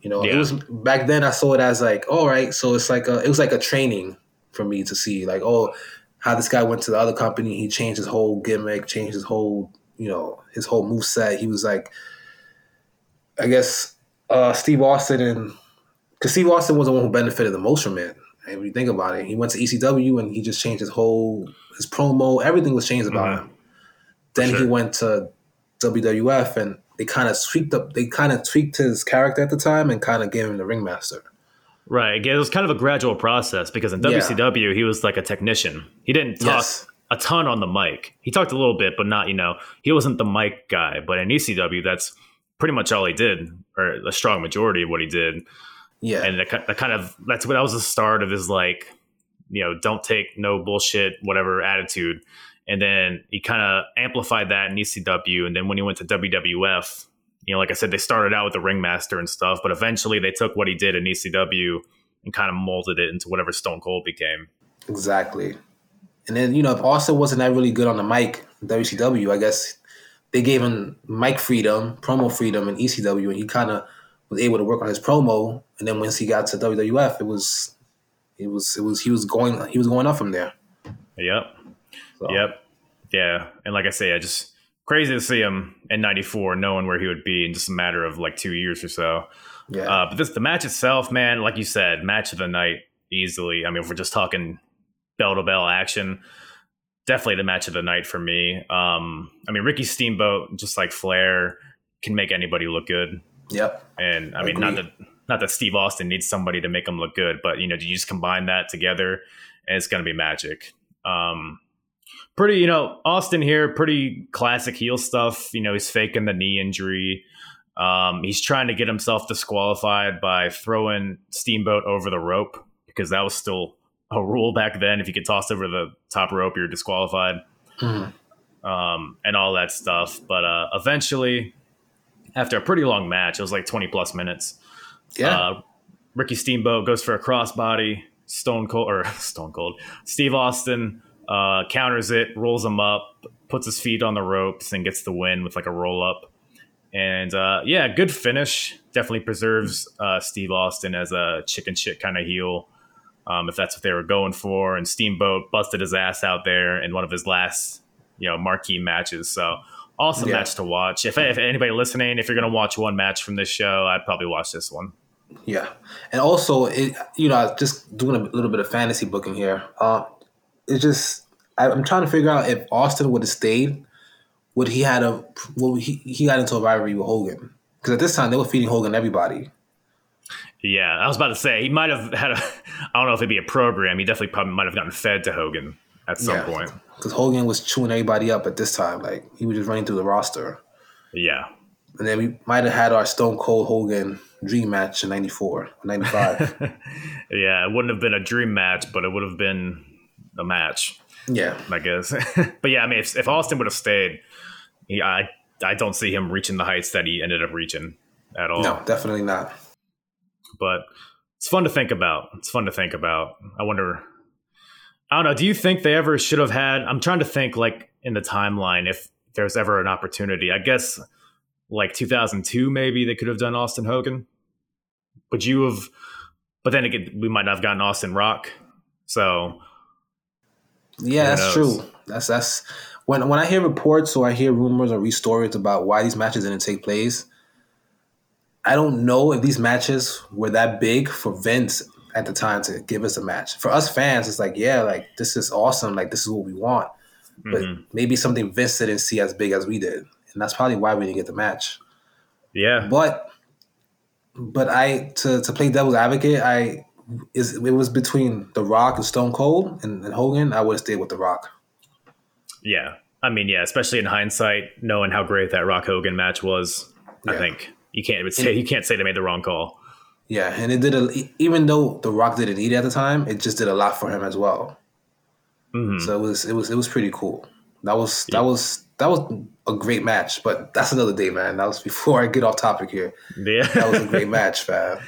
You know, yeah. it was back then. I saw it as like, all right, so it's like a, it was like a training for me to see, like, oh, how this guy went to the other company, he changed his whole gimmick, changed his whole, you know, his whole move set. He was like, I guess, uh, Steve Austin and because Steve Austin was the one who benefited the most from it. If you think about it, he went to ECW and he just changed his whole his promo. Everything was changed about mm-hmm. him. Then sure. he went to WWF and they kind of tweaked up. They kind of tweaked his character at the time and kind of gave him the ringmaster. Right. It was kind of a gradual process because in WCW yeah. he was like a technician. He didn't talk. Yes. a ton on the mic. He talked a little bit, but not, you know, he wasn't the mic guy. But in ECW, that's pretty much all he did, or a strong majority of what he did. Yeah. And that, kind of, that's what that was the start of his like, you know, don't take no bullshit, whatever attitude. And then he kind of amplified that in ECW. And then when he went to WWF, you know, like I said, they started out with the ringmaster and stuff, but eventually they took what he did in ECW and kind of molded it into whatever Stone Cold became. Exactly. And then, you know, if Austin wasn't that really good on the mic, WCW, I guess they gave him mic freedom, promo freedom in ECW, and he kind of was able to work on his promo. And then once he got to WWF, it was, it was, it was, he was going, he was going up from there. Yep. So. Yep. Yeah. And like I say, I just, crazy to see him in 94 knowing where he would be in just a matter of like two years or so. Yeah. Uh, but this, the match itself, man, like you said, match of the night easily. I mean, if we're just talking bell to bell action, definitely the match of the night for me. Um, I mean, Ricky Steamboat, just like Flair, can make anybody look good. Yep. And I mean, not that not that Steve Austin needs somebody to make him look good, but you know, you just combine that together, and it's going to be magic. Um, pretty, you know, Austin here, pretty classic heel stuff. You know, he's faking the knee injury. Um, he's trying to get himself disqualified by throwing Steamboat over the rope because that was still a rule back then. If you get tossed over the top rope, you're disqualified, mm-hmm. um, and all that stuff. But uh, eventually, after a pretty long match, it was like 20 plus minutes. Yeah. Uh, Ricky Steamboat goes for a crossbody. Stone Cold or Stone Cold. Steve Austin uh, counters it, rolls him up, puts his feet on the ropes, and gets the win with like a roll up. And uh, yeah, good finish. Definitely preserves uh, Steve Austin as a chicken shit kind of heel, um, if that's what they were going for. And Steamboat busted his ass out there in one of his last, you know, marquee matches. So awesome yeah. match to watch. If, if anybody listening, if you're gonna watch one match from this show, I'd probably watch this one. Yeah, and also, it, you know, just doing a little bit of fantasy booking here. Uh, it's just I, am trying to figure out if Austin would have stayed, would he had a well he he got into a rivalry with Hogan because at this time they were feeding Hogan everybody. Yeah, I was about to say he might have had a. I don't know if it'd be a program. He definitely probably might have gotten fed to Hogan at some yeah, point because Hogan was chewing everybody up at this time. Like he was just running through the roster. Yeah, and then we might have had our Stone Cold Hogan dream match in 94, 95. yeah, it wouldn't have been a dream match, but it would have been a match. Yeah, I guess. but yeah, I mean, if, if Austin would have stayed, he, I I don't see him reaching the heights that he ended up reaching at all. No, definitely not. But it's fun to think about. It's fun to think about. I wonder. I don't know. Do you think they ever should have had? I'm trying to think, like in the timeline, if there's ever an opportunity. I guess like 2002, maybe they could have done Austin Hogan. Would you have? But then again, we might not have gotten Austin Rock. So yeah, that's true. That's that's when when I hear reports or I hear rumors or read stories about why these matches didn't take place. I don't know if these matches were that big for Vince at the time to give us a match. For us fans, it's like, yeah, like this is awesome. Like this is what we want. But mm-hmm. maybe something Vince didn't see as big as we did, and that's probably why we didn't get the match. Yeah, but but I to to play devil's advocate, I is it was between The Rock and Stone Cold and, and Hogan, I would have stayed with The Rock. Yeah, I mean, yeah, especially in hindsight, knowing how great that Rock Hogan match was, yeah. I think you can't say you can't say they made the wrong call. Yeah, and it did a, even though The Rock didn't eat at the time, it just did a lot for him as well. Mm-hmm. So it was it was it was pretty cool. That was yeah. that was that was a great match, but that's another day, man. That was before I get off topic here. Yeah, that was a great match, fam.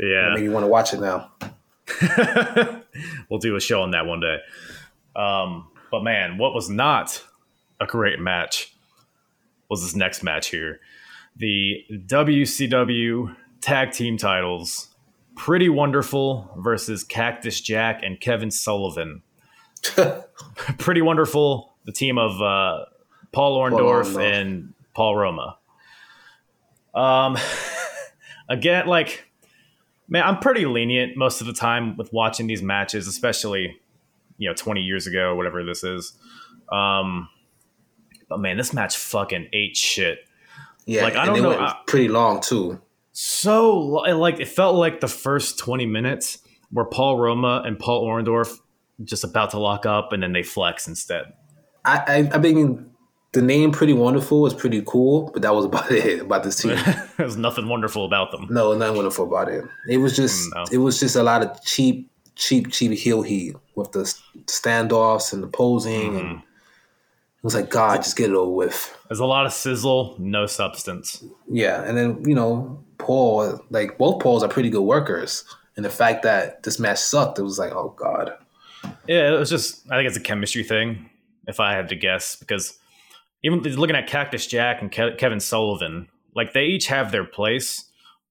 Yeah, maybe you want to watch it now. we'll do a show on that one day. Um, but man, what was not a great match was this next match here. The WCW tag team titles Pretty Wonderful versus Cactus Jack and Kevin Sullivan. Pretty Wonderful, the team of uh, Paul Orndorff Paul and Paul Roma. Um, again, like man, I'm pretty lenient most of the time with watching these matches, especially you know 20 years ago, whatever this is. Um, but man, this match fucking ate shit. Yeah, like I don't know, pretty long too. So like it felt like the first 20 minutes where Paul Roma and Paul Orndorff just about to lock up, and then they flex instead. I I, I mean, the name Pretty Wonderful was pretty cool, but that was about it about this team. There's nothing wonderful about them. No, nothing wonderful about it. It was just no. it was just a lot of cheap, cheap, cheap heel heat with the standoffs and the posing, mm. and it was like God, just get it over with. There's a lot of sizzle, no substance. Yeah, and then you know Paul, like both Pauls are pretty good workers, and the fact that this match sucked, it was like, oh God. Yeah, it was just. I think it's a chemistry thing, if I had to guess, because even looking at Cactus Jack and Ke- Kevin Sullivan, like they each have their place,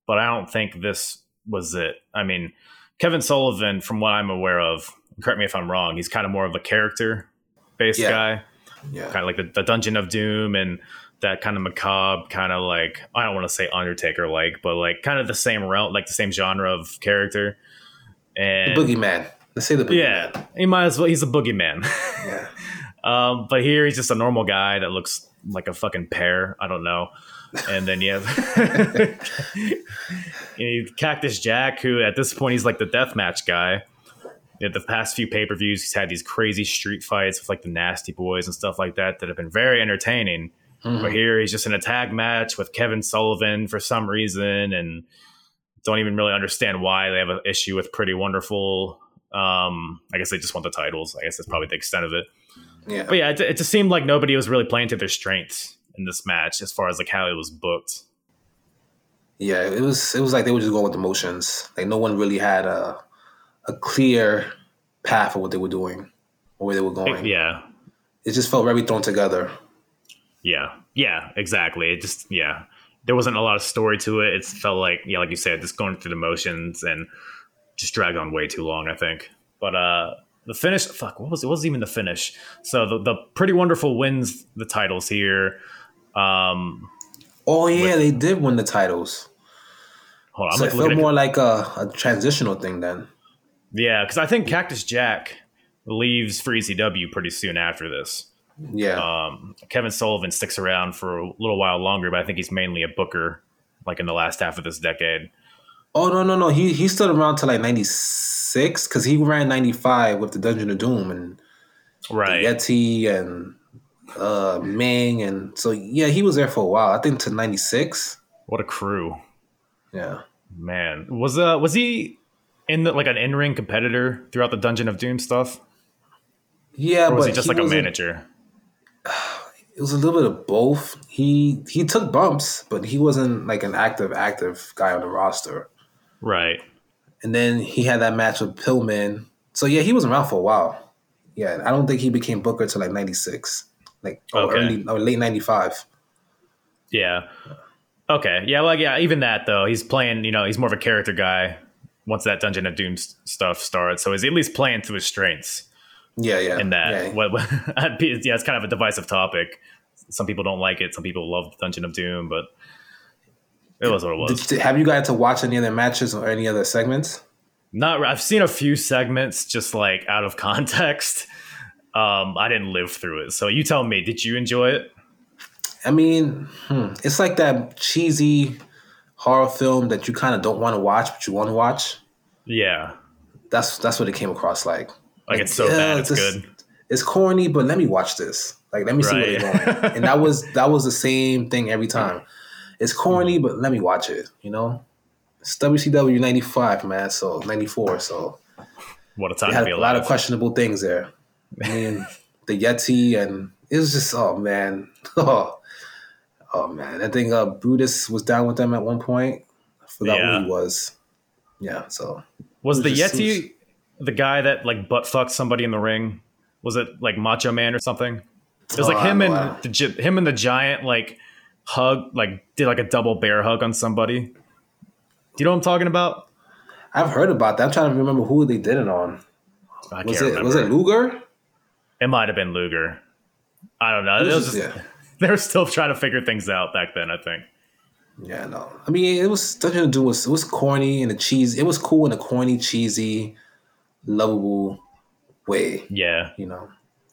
but I don't think this was it. I mean, Kevin Sullivan, from what I'm aware of, correct me if I'm wrong, he's kind of more of a character based yeah. guy. Yeah. Kind of like the, the, Dungeon of Doom and that kind of macabre, kind of like, I don't want to say Undertaker like, but like kind of the same realm, like the same genre of character. And the boogeyman. Let's say the boogeyman. Yeah. He might as well, he's a boogeyman. yeah. Um, but here he's just a normal guy that looks like a fucking pear. I don't know. And then you have, you have Cactus Jack, who at this point he's like the deathmatch guy. You know, the past few pay per views, he's had these crazy street fights with like the Nasty Boys and stuff like that that have been very entertaining. Mm-hmm. But here he's just in a tag match with Kevin Sullivan for some reason, and don't even really understand why they have an issue with Pretty Wonderful. Um, I guess they just want the titles. I guess that's probably the extent of it. Yeah. But yeah, it, it just seemed like nobody was really playing to their strengths in this match as far as like how it was booked. Yeah, it was it was like they were just going with the motions. Like no one really had a a clear path of what they were doing or where they were going. Yeah. It just felt very thrown together. Yeah. Yeah, exactly. It just yeah. There wasn't a lot of story to it. It felt like yeah, like you said, just going through the motions and just dragged on way too long, I think. But uh the finish fuck what was it? what was even the finish so the, the pretty wonderful wins the titles here um oh yeah with, they did win the titles hold on, so it felt more like a, a, transitional thing then yeah because i think cactus jack leaves for ecw pretty soon after this. Yeah. Um kevin sullivan sticks around for a little while longer but i think he's mainly a booker like in the last half of this decade. Oh no no no. He he stood around till like 96 because he ran ninety five with the Dungeon of Doom and right. Yeti and uh Ming and so yeah he was there for a while. I think to ninety six. What a crew! Yeah, man. Was uh was he in the, like an in ring competitor throughout the Dungeon of Doom stuff? Yeah, or was he just he like a manager? It was a little bit of both. He he took bumps, but he wasn't like an active active guy on the roster. Right and then he had that match with Pillman. So yeah, he was around for a while. Yeah, I don't think he became Booker till like '96, like oh, okay. early or late '95. Yeah. Okay. Yeah. Well, yeah. Even that though, he's playing. You know, he's more of a character guy. Once that Dungeon of Doom stuff starts, so he's at least playing to his strengths. Yeah, yeah. In that, yeah. What, what, yeah, it's kind of a divisive topic. Some people don't like it. Some people love Dungeon of Doom, but it was what it was. Did, have you got to watch any other matches or any other segments? Not. I've seen a few segments just like out of context. Um, I didn't live through it, so you tell me. Did you enjoy it? I mean, hmm, it's like that cheesy horror film that you kind of don't want to watch, but you want to watch. Yeah, that's that's what it came across like. Like, like it's so yeah, bad, it's, it's good. It's corny, but let me watch this. Like, let me right. see where they're going. and that was that was the same thing every time. It's corny, hmm. but let me watch it. You know, it's WCW '95, man. So '94. So what a time! Had a lot of questionable things there. I mean, the Yeti, and it was just oh man, oh oh man. I think uh, Brutus was down with them at one point. I forgot yeah. who he was. Yeah. So was, was the just, Yeti was, the guy that like butt fucked somebody in the ring? Was it like Macho Man or something? It was like oh, him and the him and the giant like hug, like did like a double bear hug on somebody. Do you know what I'm talking about? I've heard about that. I'm trying to remember who they did it on. I was it remember. was it Luger? It might have been Luger. I don't know. It was just, yeah. they were still trying to figure things out back then. I think. Yeah, no. I mean, it was nothing to do with it was corny and the cheese. It was cool in a corny, cheesy, lovable way. Yeah, you know,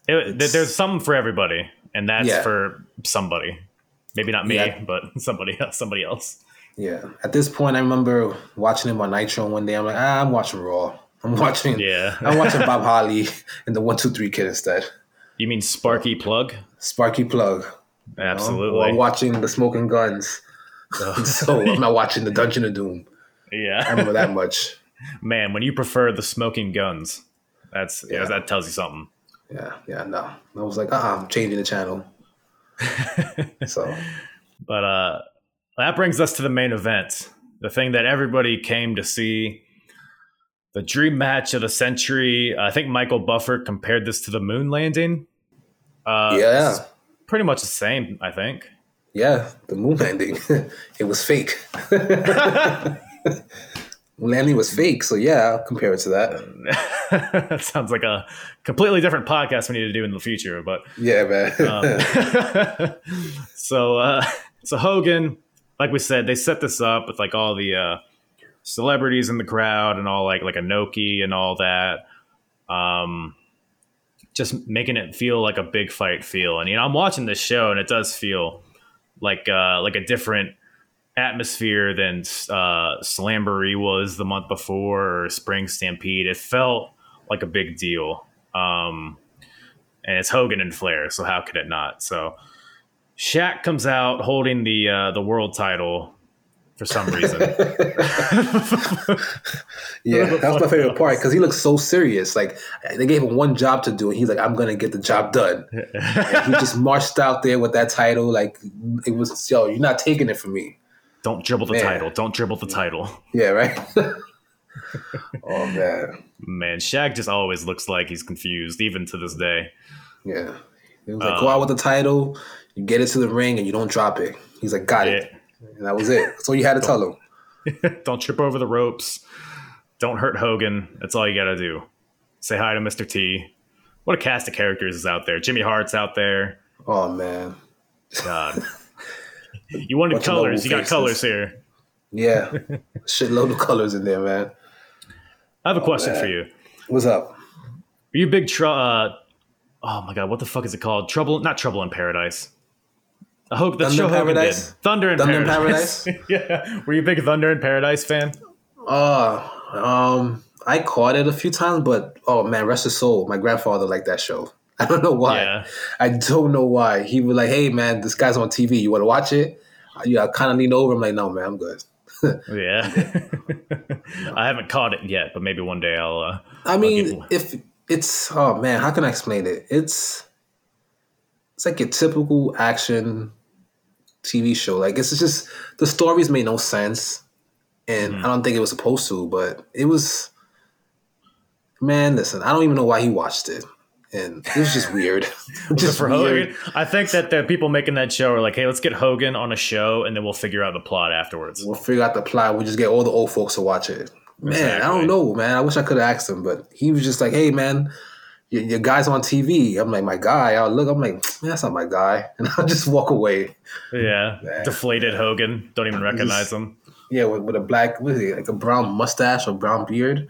it, there's something for everybody, and that's yeah. for somebody. Maybe not me, yeah. but somebody else, somebody else. Yeah. At this point, I remember watching him on Nitro one day. I'm like, ah, I'm watching Raw. I'm watching. Yeah. I'm watching Bob Holly and the One Two Three Kid instead. You mean Sparky Plug? Sparky Plug. Absolutely. Or watching the Smoking Guns. so I'm not watching the Dungeon of Doom. Yeah. I remember that much. Man, when you prefer the Smoking Guns, that's yeah, that tells you something. Yeah, yeah, no. I was like, uh uh-uh, I'm changing the channel. so but uh that brings us to the main event. The thing that everybody came to see. The dream match of the century. I think Michael Buffer compared this to the moon landing. Uh, yeah. Pretty much the same, I think. Yeah, the moon landing. it was fake. landing was fake. So yeah, I'll compare it to that. that sounds like a completely different podcast we need to do in the future. But yeah, man. um, so uh, so Hogan, like we said, they set this up with like all the uh, celebrities in the crowd and all like like Inoki and all that. Um, just making it feel like a big fight feel. And you know, I'm watching this show and it does feel like uh, like a different atmosphere than uh, was the month before or Spring Stampede. It felt like a big deal. Um, and it's Hogan and Flair, so how could it not? So Shaq comes out holding the uh, the world title for some reason. yeah, that was my favorite part because he looks so serious. Like they gave him one job to do, and he's like, "I'm gonna get the job done." and he just marched out there with that title, like it was, "Yo, you're not taking it from me." Don't dribble the man. title. Don't dribble the title. Yeah, right. oh man, man, Shaq just always looks like he's confused, even to this day. Yeah, he was like, um, "Go out with the title, you get it to the ring, and you don't drop it." He's like, "Got yeah. it," and that was it. That's all you had to tell him. don't trip over the ropes. Don't hurt Hogan. That's all you got to do. Say hi to Mr. T. What a cast of characters is out there. Jimmy Hart's out there. Oh man, God. You wanted Bunch colors. You got colors here. Yeah, shitload of colors in there, man. I have a oh, question man. for you. What's up? Are you big tr- uh, oh my god, what the fuck is it called? Trouble, not Trouble in Paradise. I hope that show Hogan did. Thunder in Thunder Paradise. In Paradise? yeah. Were you a big Thunder in Paradise fan? Uh, um, I caught it a few times, but oh man, rest his soul. My grandfather liked that show. I don't know why. Yeah. I don't know why. He was like, "Hey man, this guy's on TV. You want to watch it?" Yeah, I kind of lean over. I'm like, "No man, I'm good." yeah, I haven't caught it yet, but maybe one day I'll. Uh, I mean, I'll if it's oh man, how can I explain it? It's it's like a typical action TV show. Like it's just the stories made no sense, and mm-hmm. I don't think it was supposed to, but it was. Man, listen, I don't even know why he watched it and it was just weird. just for weird. Hogan, I think that the people making that show are like, "Hey, let's get Hogan on a show, and then we'll figure out the plot afterwards." We'll figure out the plot. We'll just get all the old folks to watch it. Man, exactly. I don't know, man. I wish I could have asked him, but he was just like, "Hey, man." Your, your guy's on TV. I'm like, my guy. I'll look. I'm like, man, that's not my guy, and I'll just walk away. Yeah, man. deflated Hogan. Don't even recognize him. Yeah, with, with a black, what is he, like a brown mustache or brown beard.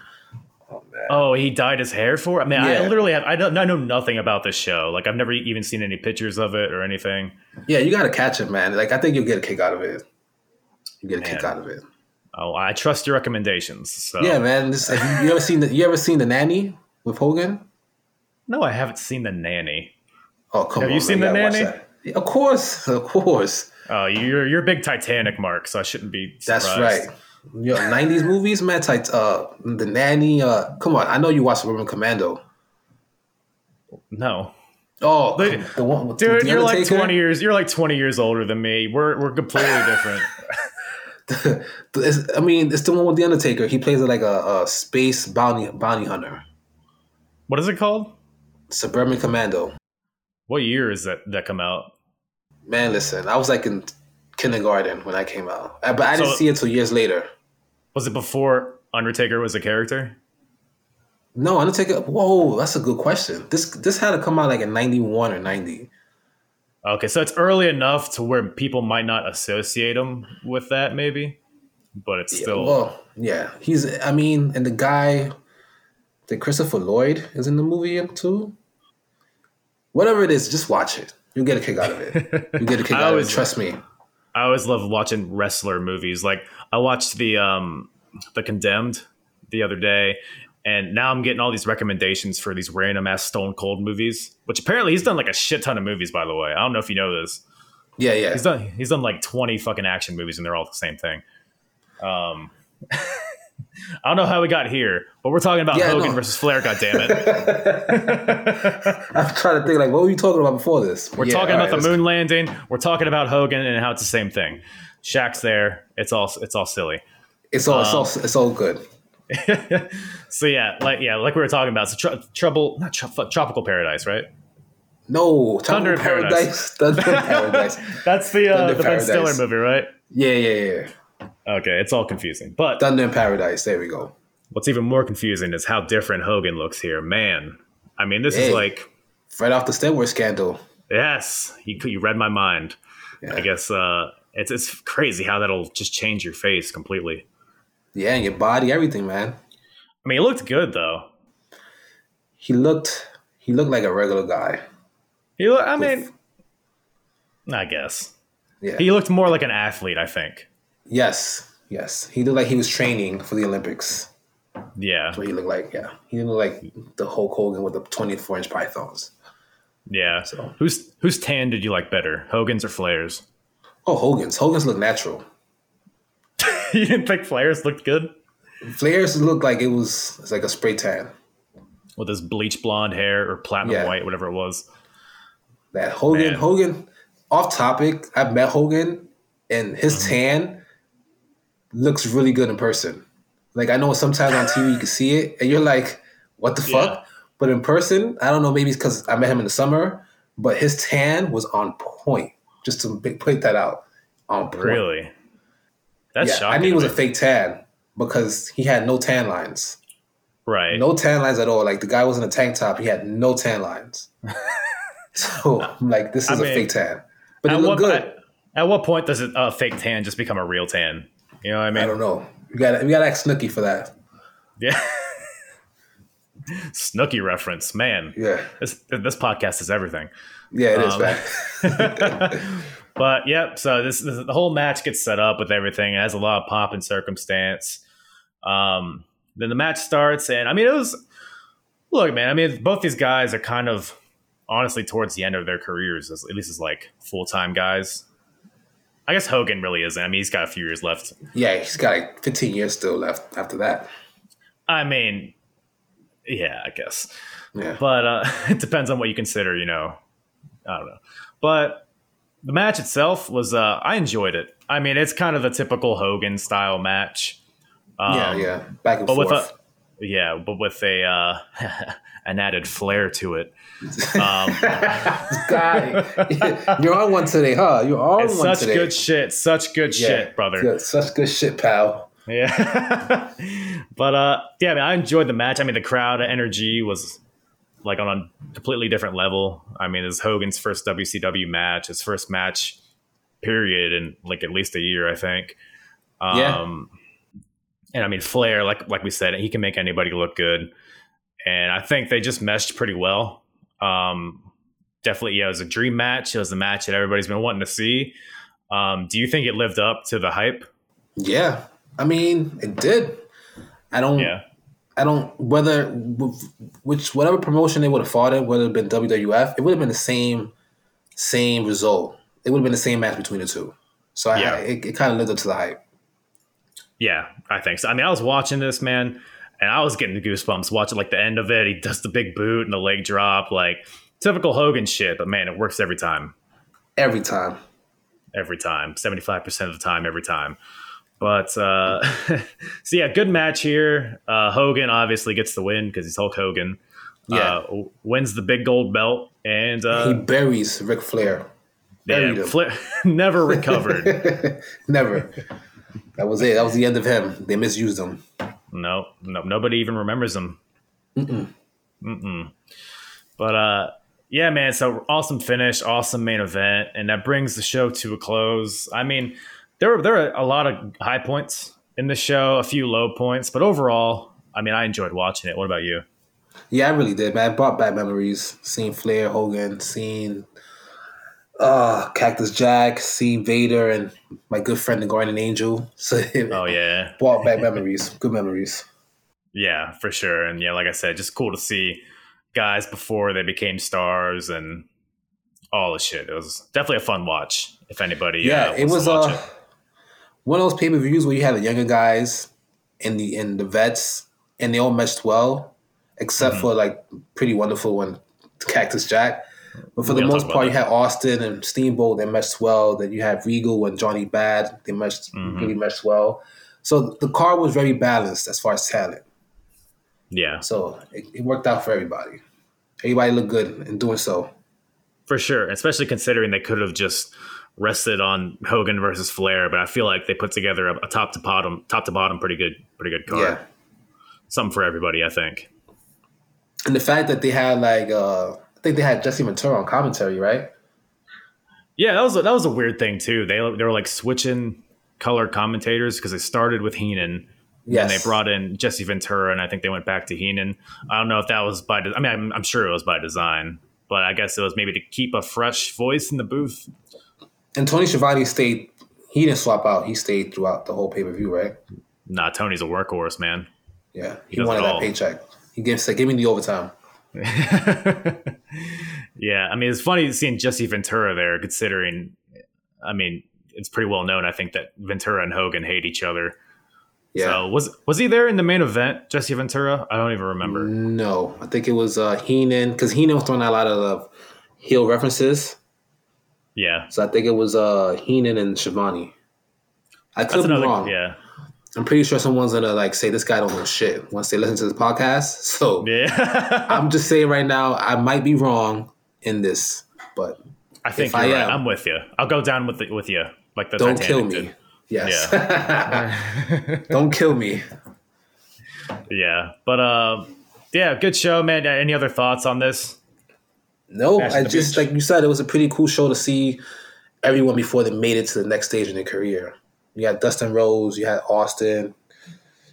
Oh, oh he dyed his hair for. I mean, yeah. I literally have. I don't. I know nothing about this show. Like, I've never even seen any pictures of it or anything. Yeah, you got to catch it, man. Like, I think you'll get a kick out of it. You get a man. kick out of it. Oh, I trust your recommendations. So. Yeah, man. This, you, you ever seen the? You ever seen the nanny with Hogan? No, I haven't seen the nanny. Oh, come have on! Have you seen the nanny? Of course, of course. Oh, you're you're a big Titanic mark, so I shouldn't be. Surprised. That's right. Yo, 90s movies, man. Like, uh, The Nanny. Uh, come on. I know you watched Suburban Commando. No. Oh, the, the one, dude, the you're like 20 years. You're like 20 years older than me. We're we're completely different. I mean, it's the one with the Undertaker. He plays like a, a space bounty bounty hunter. What is it called? Suburban Commando. What year is that that come out? Man, listen, I was like in kindergarten when I came out, uh, but I didn't so, see it until years later. Was it before Undertaker was a character? No, Undertaker. Whoa, that's a good question. This this had to come out like in ninety one or ninety. Okay, so it's early enough to where people might not associate him with that, maybe, but it's yeah, still. Well, yeah, he's. I mean, and the guy, the Christopher Lloyd is in the movie too. Whatever it is, just watch it. You'll get a kick out of it. You get a kick out of it. Trust me. I always love watching wrestler movies. Like I watched the um the Condemned the other day, And now I'm getting all these recommendations for these random ass Stone Cold movies, which apparently he's done like a shit ton of movies, by the way. I don't know if you know this. Yeah, yeah. He's done he's done like 20 fucking action movies and they're all the same thing. Um I don't know how we got here, but we're talking about yeah, Hogan no. versus Flair, God damn it! I'm trying to think like what were you talking about before this? We're yeah, talking about right, the moon landing. We're talking about Hogan and how it's the same thing. Shaq's there. It's all it's all silly. It's all um, it's all it's all good. so yeah, like yeah, like we were talking about. So tr- trouble, not tr- tropical paradise, right? No, Thunder Paradise. Thunder Paradise. That's the uh, the Ben Stiller movie, right? Yeah, yeah, yeah. Okay, it's all confusing. But Thunder in Paradise. There we go. What's even more confusing is how different Hogan looks here. Man, I mean, this hey, is like right off the Stemware scandal. Yes, you you read my mind. Yeah. I guess uh, it's it's crazy how that'll just change your face completely. Yeah, and your body, everything, man. I mean, he looked good though. He looked he looked like a regular guy. He look, I mean, I guess. Yeah. He looked more like an athlete, I think. Yes, yes. He looked like he was training for the Olympics. Yeah. That's what he looked like. Yeah. He didn't look like the Hulk Hogan with the 24 inch pythons. Yeah. So whose whose tan did you like better, Hogan's or Flair's? Oh, Hogan's. Hogan's look natural. you didn't think Flair's looked good? Flair's looked like it was it's like a spray tan with his bleach blonde hair or platinum yeah. white, whatever it was. That Hogan, Man. Hogan. Off topic, I've met Hogan, and his mm-hmm. tan looks really good in person. Like I know sometimes on TV you can see it and you're like, what the fuck? Yeah. But in person, I don't know, maybe it's because I met him in the summer, but his tan was on point. Just to point that out. On point. Really? That's yeah, shocking. I knew it was a fake tan because he had no tan lines. Right. No tan lines at all. Like the guy was in a tank top, he had no tan lines. so I'm like, this is I mean, a fake tan. But it looked good. At, at what point does a fake tan just become a real tan? You know what I mean? I don't know. We got we got to ask Snooki for that. Yeah. Snooki reference, man. Yeah. This this podcast is everything. Yeah, it um, is. but yep. So this, this, the whole match gets set up with everything. It has a lot of pomp and circumstance. Um, then the match starts, and I mean, it was look, man. I mean, both these guys are kind of honestly towards the end of their careers, at least as like full time guys. I guess Hogan really isn't. I mean, he's got a few years left. Yeah, he's got like 15 years still left after that. I mean, yeah, I guess. Yeah. But uh, it depends on what you consider, you know. I don't know. But the match itself was, uh, I enjoyed it. I mean, it's kind of a typical Hogan style match. Um, yeah, yeah. Back and but forth. With a, yeah, but with a uh, an added flair to it. Um, you're on one today, huh? You're on one today. such today. good shit. Such good yeah, shit, brother. Good, such good shit, pal. Yeah, but uh, yeah, I, mean, I enjoyed the match. I mean, the crowd energy was like on a completely different level. I mean, it's Hogan's first WCW match, his first match, period, in like at least a year, I think. Um, yeah. And I mean, Flair, like like we said, he can make anybody look good and I think they just meshed pretty well. Um, definitely, yeah, it was a dream match. It was a match that everybody's been wanting to see. Um, do you think it lived up to the hype? Yeah, I mean, it did. I don't. Yeah. I don't whether which whatever promotion they would have fought in, whether it been WWF, it would have been the same same result. It would have been the same match between the two. So yeah. I, it, it kind of lived up to the hype. Yeah, I think so. I mean, I was watching this man and I was getting the goosebumps watching like the end of it. He does the big boot and the leg drop, like typical Hogan shit. But man, it works every time. Every time. Every time. Seventy five percent of the time. Every time. But uh, so yeah, good match here. Uh, Hogan obviously gets the win because he's Hulk Hogan. Yeah, uh, wins the big gold belt and uh, he buries Ric Flair. Buried yeah, Flair never recovered. never. That was it. That was the end of him. They misused him. No, no, nobody even remembers them. Mm-mm. Mm-mm. But uh, yeah, man. So awesome finish, awesome main event, and that brings the show to a close. I mean, there were there are a lot of high points in the show, a few low points, but overall, I mean, I enjoyed watching it. What about you? Yeah, I really did, man. It brought back memories. Seeing Flair, Hogan, seeing uh, Cactus Jack, seeing Vader, and my good friend the Guardian Angel. So oh yeah, brought back memories, good memories. Yeah, for sure. And yeah, like I said, just cool to see guys before they became stars and all the shit. It was definitely a fun watch. If anybody, yeah, uh, it was uh, it. one of those pay per views where you had the younger guys and the and the vets, and they all meshed well, except mm-hmm. for like pretty wonderful one, Cactus Jack. But for we the most part, you had Austin and Steamboat. They meshed well. Then you had Regal and Johnny Bad. They meshed mm-hmm. really meshed well. So the card was very balanced as far as talent. Yeah. So it, it worked out for everybody. Everybody looked good in doing so. For sure, especially considering they could have just rested on Hogan versus Flair, but I feel like they put together a, a top to bottom, top to bottom, pretty good, pretty good card. Yeah. Something for everybody, I think. And the fact that they had like, uh, think they had Jesse Ventura on commentary, right? Yeah, that was a, that was a weird thing too. They they were like switching color commentators because they started with Heenan. Yes. And they brought in Jesse Ventura, and I think they went back to Heenan. I don't know if that was by. De- I mean, I'm, I'm sure it was by design, but I guess it was maybe to keep a fresh voice in the booth. And Tony Schiavone stayed. He didn't swap out. He stayed throughout the whole pay per view, right? Nah, Tony's a workhorse, man. Yeah, he, he wanted that paycheck. He gives like, give me the overtime. yeah, I mean, it's funny seeing Jesse Ventura there, considering. I mean, it's pretty well known. I think that Ventura and Hogan hate each other. Yeah. So was was he there in the main event, Jesse Ventura? I don't even remember. No, I think it was uh, Heenan because Heenan was throwing out a lot of uh, heel references. Yeah. So I think it was uh, Heenan and Schiavone. I could be wrong. Yeah. I'm pretty sure someone's gonna like say this guy don't know shit once they listen to this podcast. So yeah, I'm just saying right now I might be wrong in this, but I think you're I right. Am, I'm with you. I'll go down with the, with you like the don't Titanic kill me. Did. Yes. Yeah. don't kill me. Yeah, but uh, yeah, good show, man. Any other thoughts on this? No, I just beach? like you said, it was a pretty cool show to see everyone before they made it to the next stage in their career. You had Dustin Rhodes, you had Austin,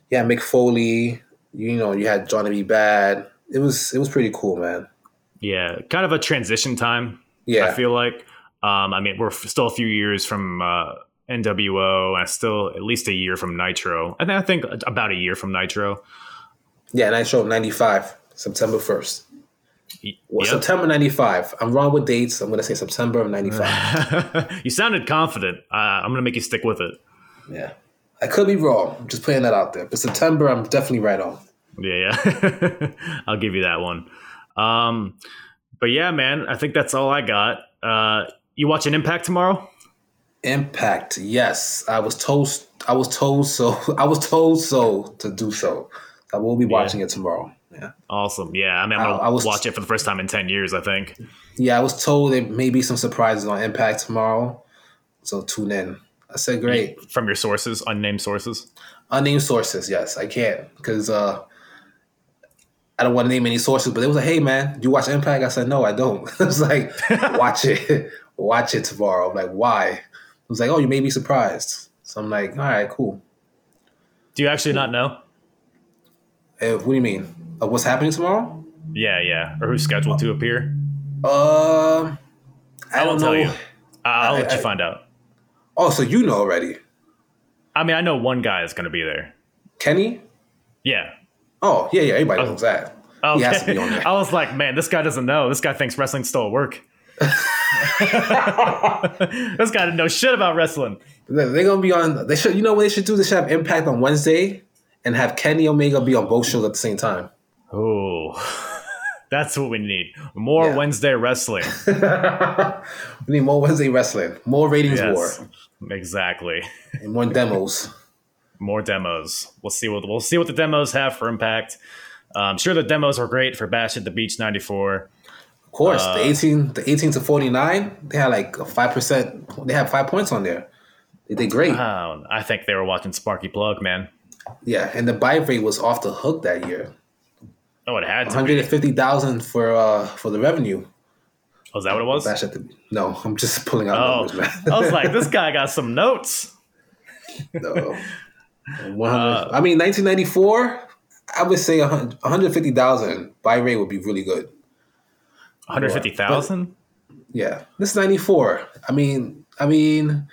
you had Mick Foley, you know, you had Johnny B. Badd. It was it was pretty cool, man. Yeah, kind of a transition time. Yeah, I feel like. Um, I mean, we're still a few years from uh, NWO, and still at least a year from Nitro. And I think about a year from Nitro. Yeah, Nitro '95, September first. Well, yep. September 95. I'm wrong with dates. I'm going to say September of 95. you sounded confident. Uh, I'm going to make you stick with it. Yeah. I could be wrong. I'm just putting that out there. But September, I'm definitely right on. Yeah, yeah. I'll give you that one. Um, but yeah, man, I think that's all I got. Uh, you watching Impact tomorrow? Impact, yes. I was told. I was told so. I was told so to do so. I will be watching yeah. it tomorrow. Yeah. Awesome. Yeah. I mean, I'm gonna I, I was, watch it for the first time in ten years. I think. Yeah, I was told there may be some surprises on Impact tomorrow, so tune in. I said great. From your sources, unnamed sources. Unnamed sources, yes, I can't because uh, I don't want to name any sources. But it was like, hey man, do you watch Impact? I said no, I don't. it was like, watch it, watch it tomorrow. I'm like, why? It was like, oh, you may be surprised. So I'm like, all right, cool. Do you actually not know? Uh, what do you mean? Uh, what's happening tomorrow? Yeah, yeah. Or who's scheduled to appear? Uh, I, I don't tell know. you. I'll I, let you find out. Oh, so you know already? I mean, I know one guy is going to be there. Kenny? Yeah. Oh, yeah, yeah. Everybody oh. knows that. Okay. He has to be on there. I was like, man, this guy doesn't know. This guy thinks wrestling's still at work. this guy didn't know shit about wrestling. They're gonna be on. They should. You know what they should do? They should have Impact on Wednesday and have Kenny Omega be on both shows at the same time. Oh, that's what we need. More yeah. Wednesday wrestling. we need more Wednesday wrestling. More ratings yes, war. Exactly. And more demos. more demos. We'll see what we'll see what the demos have for Impact. I'm sure the demos were great for Bash at the Beach '94. Of course, uh, the 18, the 18 to 49, they had like a five percent. They had five points on there. They did great. Uh, I think they were watching Sparky Plug, man. Yeah, and the buy rate was off the hook that year. Oh, it had one hundred and fifty thousand for uh for the revenue. Oh, is that what it was? The, no, I'm just pulling out oh, numbers, man. I was like, this guy got some notes. no, uh, I mean, 1994. I would say 150,000 buy rate would be really good. 150,000. Yeah, this is 94. I mean, I mean,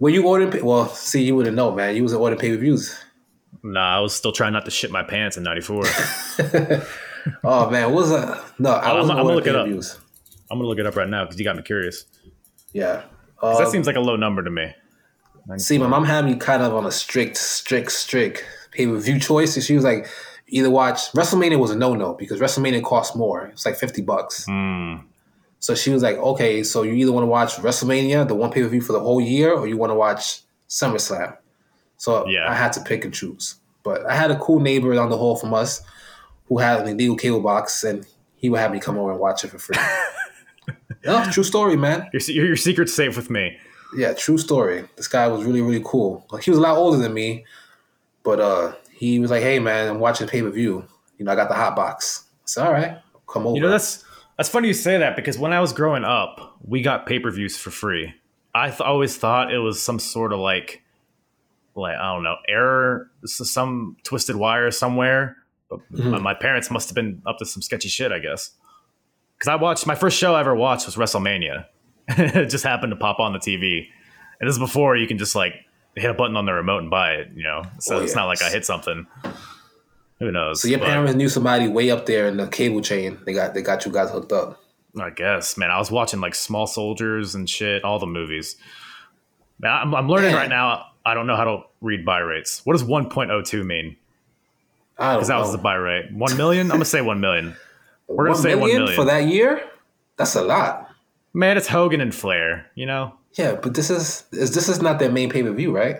were you ordering? Well, see, you wouldn't know, man. You was ordering pay per views. Nah, I was still trying not to shit my pants in '94. oh man, what was that? No, I was. I'm, I'm gonna look it up. I'm gonna look it up right now because you got me curious. Yeah, uh, that seems like a low number to me. See, my mom had me kind of on a strict, strict, strict pay per view choice. She was like, either watch WrestleMania was a no no because WrestleMania costs more. It's like fifty bucks. Mm. So she was like, okay, so you either want to watch WrestleMania, the one pay per view for the whole year, or you want to watch SummerSlam. So yeah. I had to pick and choose. But I had a cool neighbor down the hall from us who had an illegal cable box, and he would have me come over and watch it for free. no, true story, man. Your, your secret's safe with me. Yeah, true story. This guy was really, really cool. Like he was a lot older than me, but uh, he was like, "Hey, man, I'm watching pay per view. You know, I got the hot box. It's all right. Come over." You know, that's that's funny you say that because when I was growing up, we got pay per views for free. I th- always thought it was some sort of like, like I don't know, error, some twisted wire somewhere. But mm-hmm. my parents must have been up to some sketchy shit, I guess. Because I watched my first show I ever watched was WrestleMania. it just happened to pop on the TV, and this is before you can just like hit a button on the remote and buy it. You know, so oh, it's not like I hit something. Who knows? So your but, parents knew somebody way up there in the cable chain. They got they got you guys hooked up. I guess, man. I was watching like Small Soldiers and shit, all the movies. Man, I'm, I'm learning man. right now. I don't know how to read buy rates. What does 1.02 mean? Because that was the buy rate. One million. I'm gonna say one million. We're gonna say one million for that year. That's a lot. Man, it's Hogan and Flair. You know. Yeah, but this is, is this is not their main pay per view, right?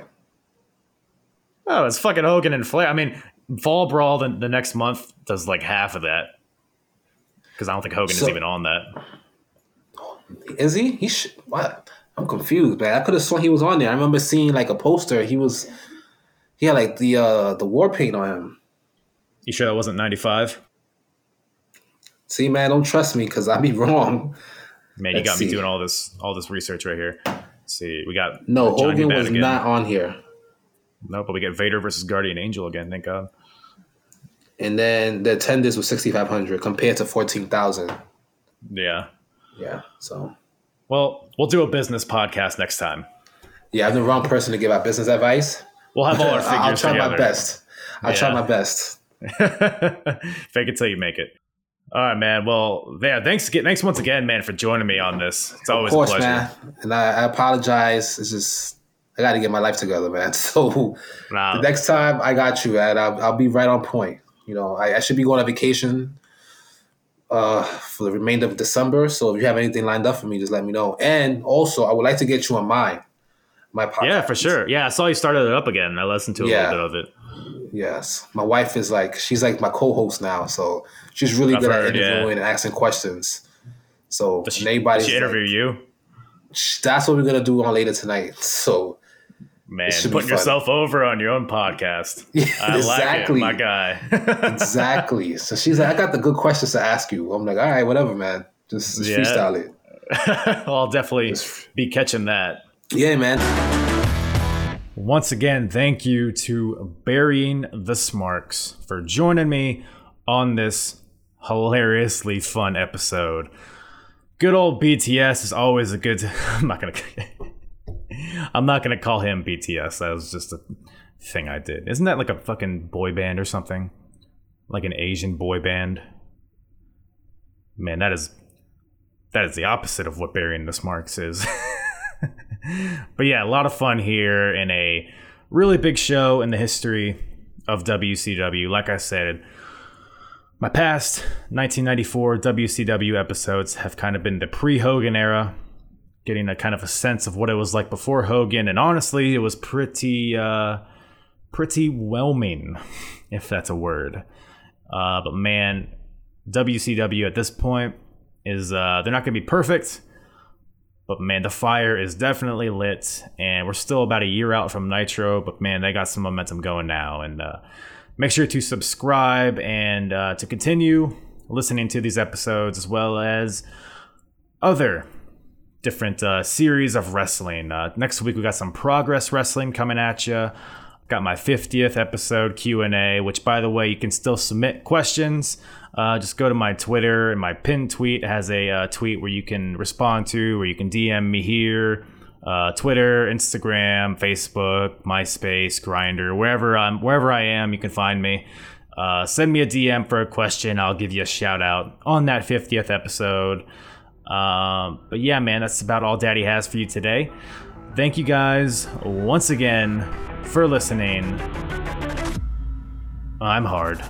Oh, it's fucking Hogan and Flair. I mean, Fall Brawl the, the next month does like half of that because I don't think Hogan so, is even on that. Is he? He should. What? I'm confused, man. I could have sworn he was on there. I remember seeing like a poster. He was. He had like the uh the war paint on him. You sure that wasn't 95? See, man, don't trust me because I'd be wrong. Man, you Let's got see. me doing all this all this research right here. Let's see, we got no Hogan was again. not on here. No, but we get Vader versus Guardian Angel again. Thank God. And then the attendance was sixty five hundred compared to fourteen thousand. Yeah. Yeah. So. Well, we'll do a business podcast next time. Yeah, I'm the wrong person to give out business advice. We'll have all our figures I'll try together. my best. I'll yeah. try my best. Fake it till you make it. All right, man. Well, yeah. Thanks, thanks once again, man, for joining me on this. It's always course, a pleasure. Man. And I, I apologize. It's just I got to get my life together, man. So nah. the next time I got you, man, I'll, I'll be right on point. You know, I, I should be going on vacation uh, for the remainder of December. So if you have anything lined up for me, just let me know. And also, I would like to get you on mine. My podcast. Yeah, for sure. Yeah, I saw you started it up again. I listened to a yeah. little bit of it. Yes, my wife is like she's like my co-host now, so she's really I've good heard, at interviewing yeah. and asking questions. So does she, does she interview like, you? That's what we're gonna do on later tonight. So Man, putting yourself over on your own podcast. I exactly. like it, my guy. exactly. So she's like, I got the good questions to ask you. I'm like, all right, whatever, man. Just, just yeah. freestyle it. I'll definitely be catching that. Yeah, man. Once again, thank you to Burying the Smarks for joining me on this hilariously fun episode. Good old BTS is always a good. T- I'm not gonna. I'm not gonna call him BTS. That was just a thing I did. Isn't that like a fucking boy band or something? Like an Asian boy band? Man, that is that is the opposite of what burying the smarks is. but yeah, a lot of fun here in a really big show in the history of WCW. Like I said, my past 1994 WCW episodes have kind of been the pre Hogan era, getting a kind of a sense of what it was like before Hogan, and honestly, it was pretty uh, pretty whelming, if that's a word. Uh, but man, WCW at this point is uh, they're not going to be perfect, but man, the fire is definitely lit, and we're still about a year out from Nitro. But man, they got some momentum going now, and uh, make sure to subscribe and uh, to continue listening to these episodes as well as other different uh, series of wrestling. Uh, next week we got some progress wrestling coming at you. Got my 50th episode Q&A, which by the way, you can still submit questions. Uh, just go to my Twitter and my pinned tweet has a uh, tweet where you can respond to, where you can DM me here. uh, Twitter, Instagram, Facebook, MySpace, Grinder, wherever I'm, wherever I am, you can find me. Uh, send me a DM for a question. I'll give you a shout out on that 50th episode. Um, but yeah, man, that's about all Daddy has for you today. Thank you guys once again for listening. I'm hard.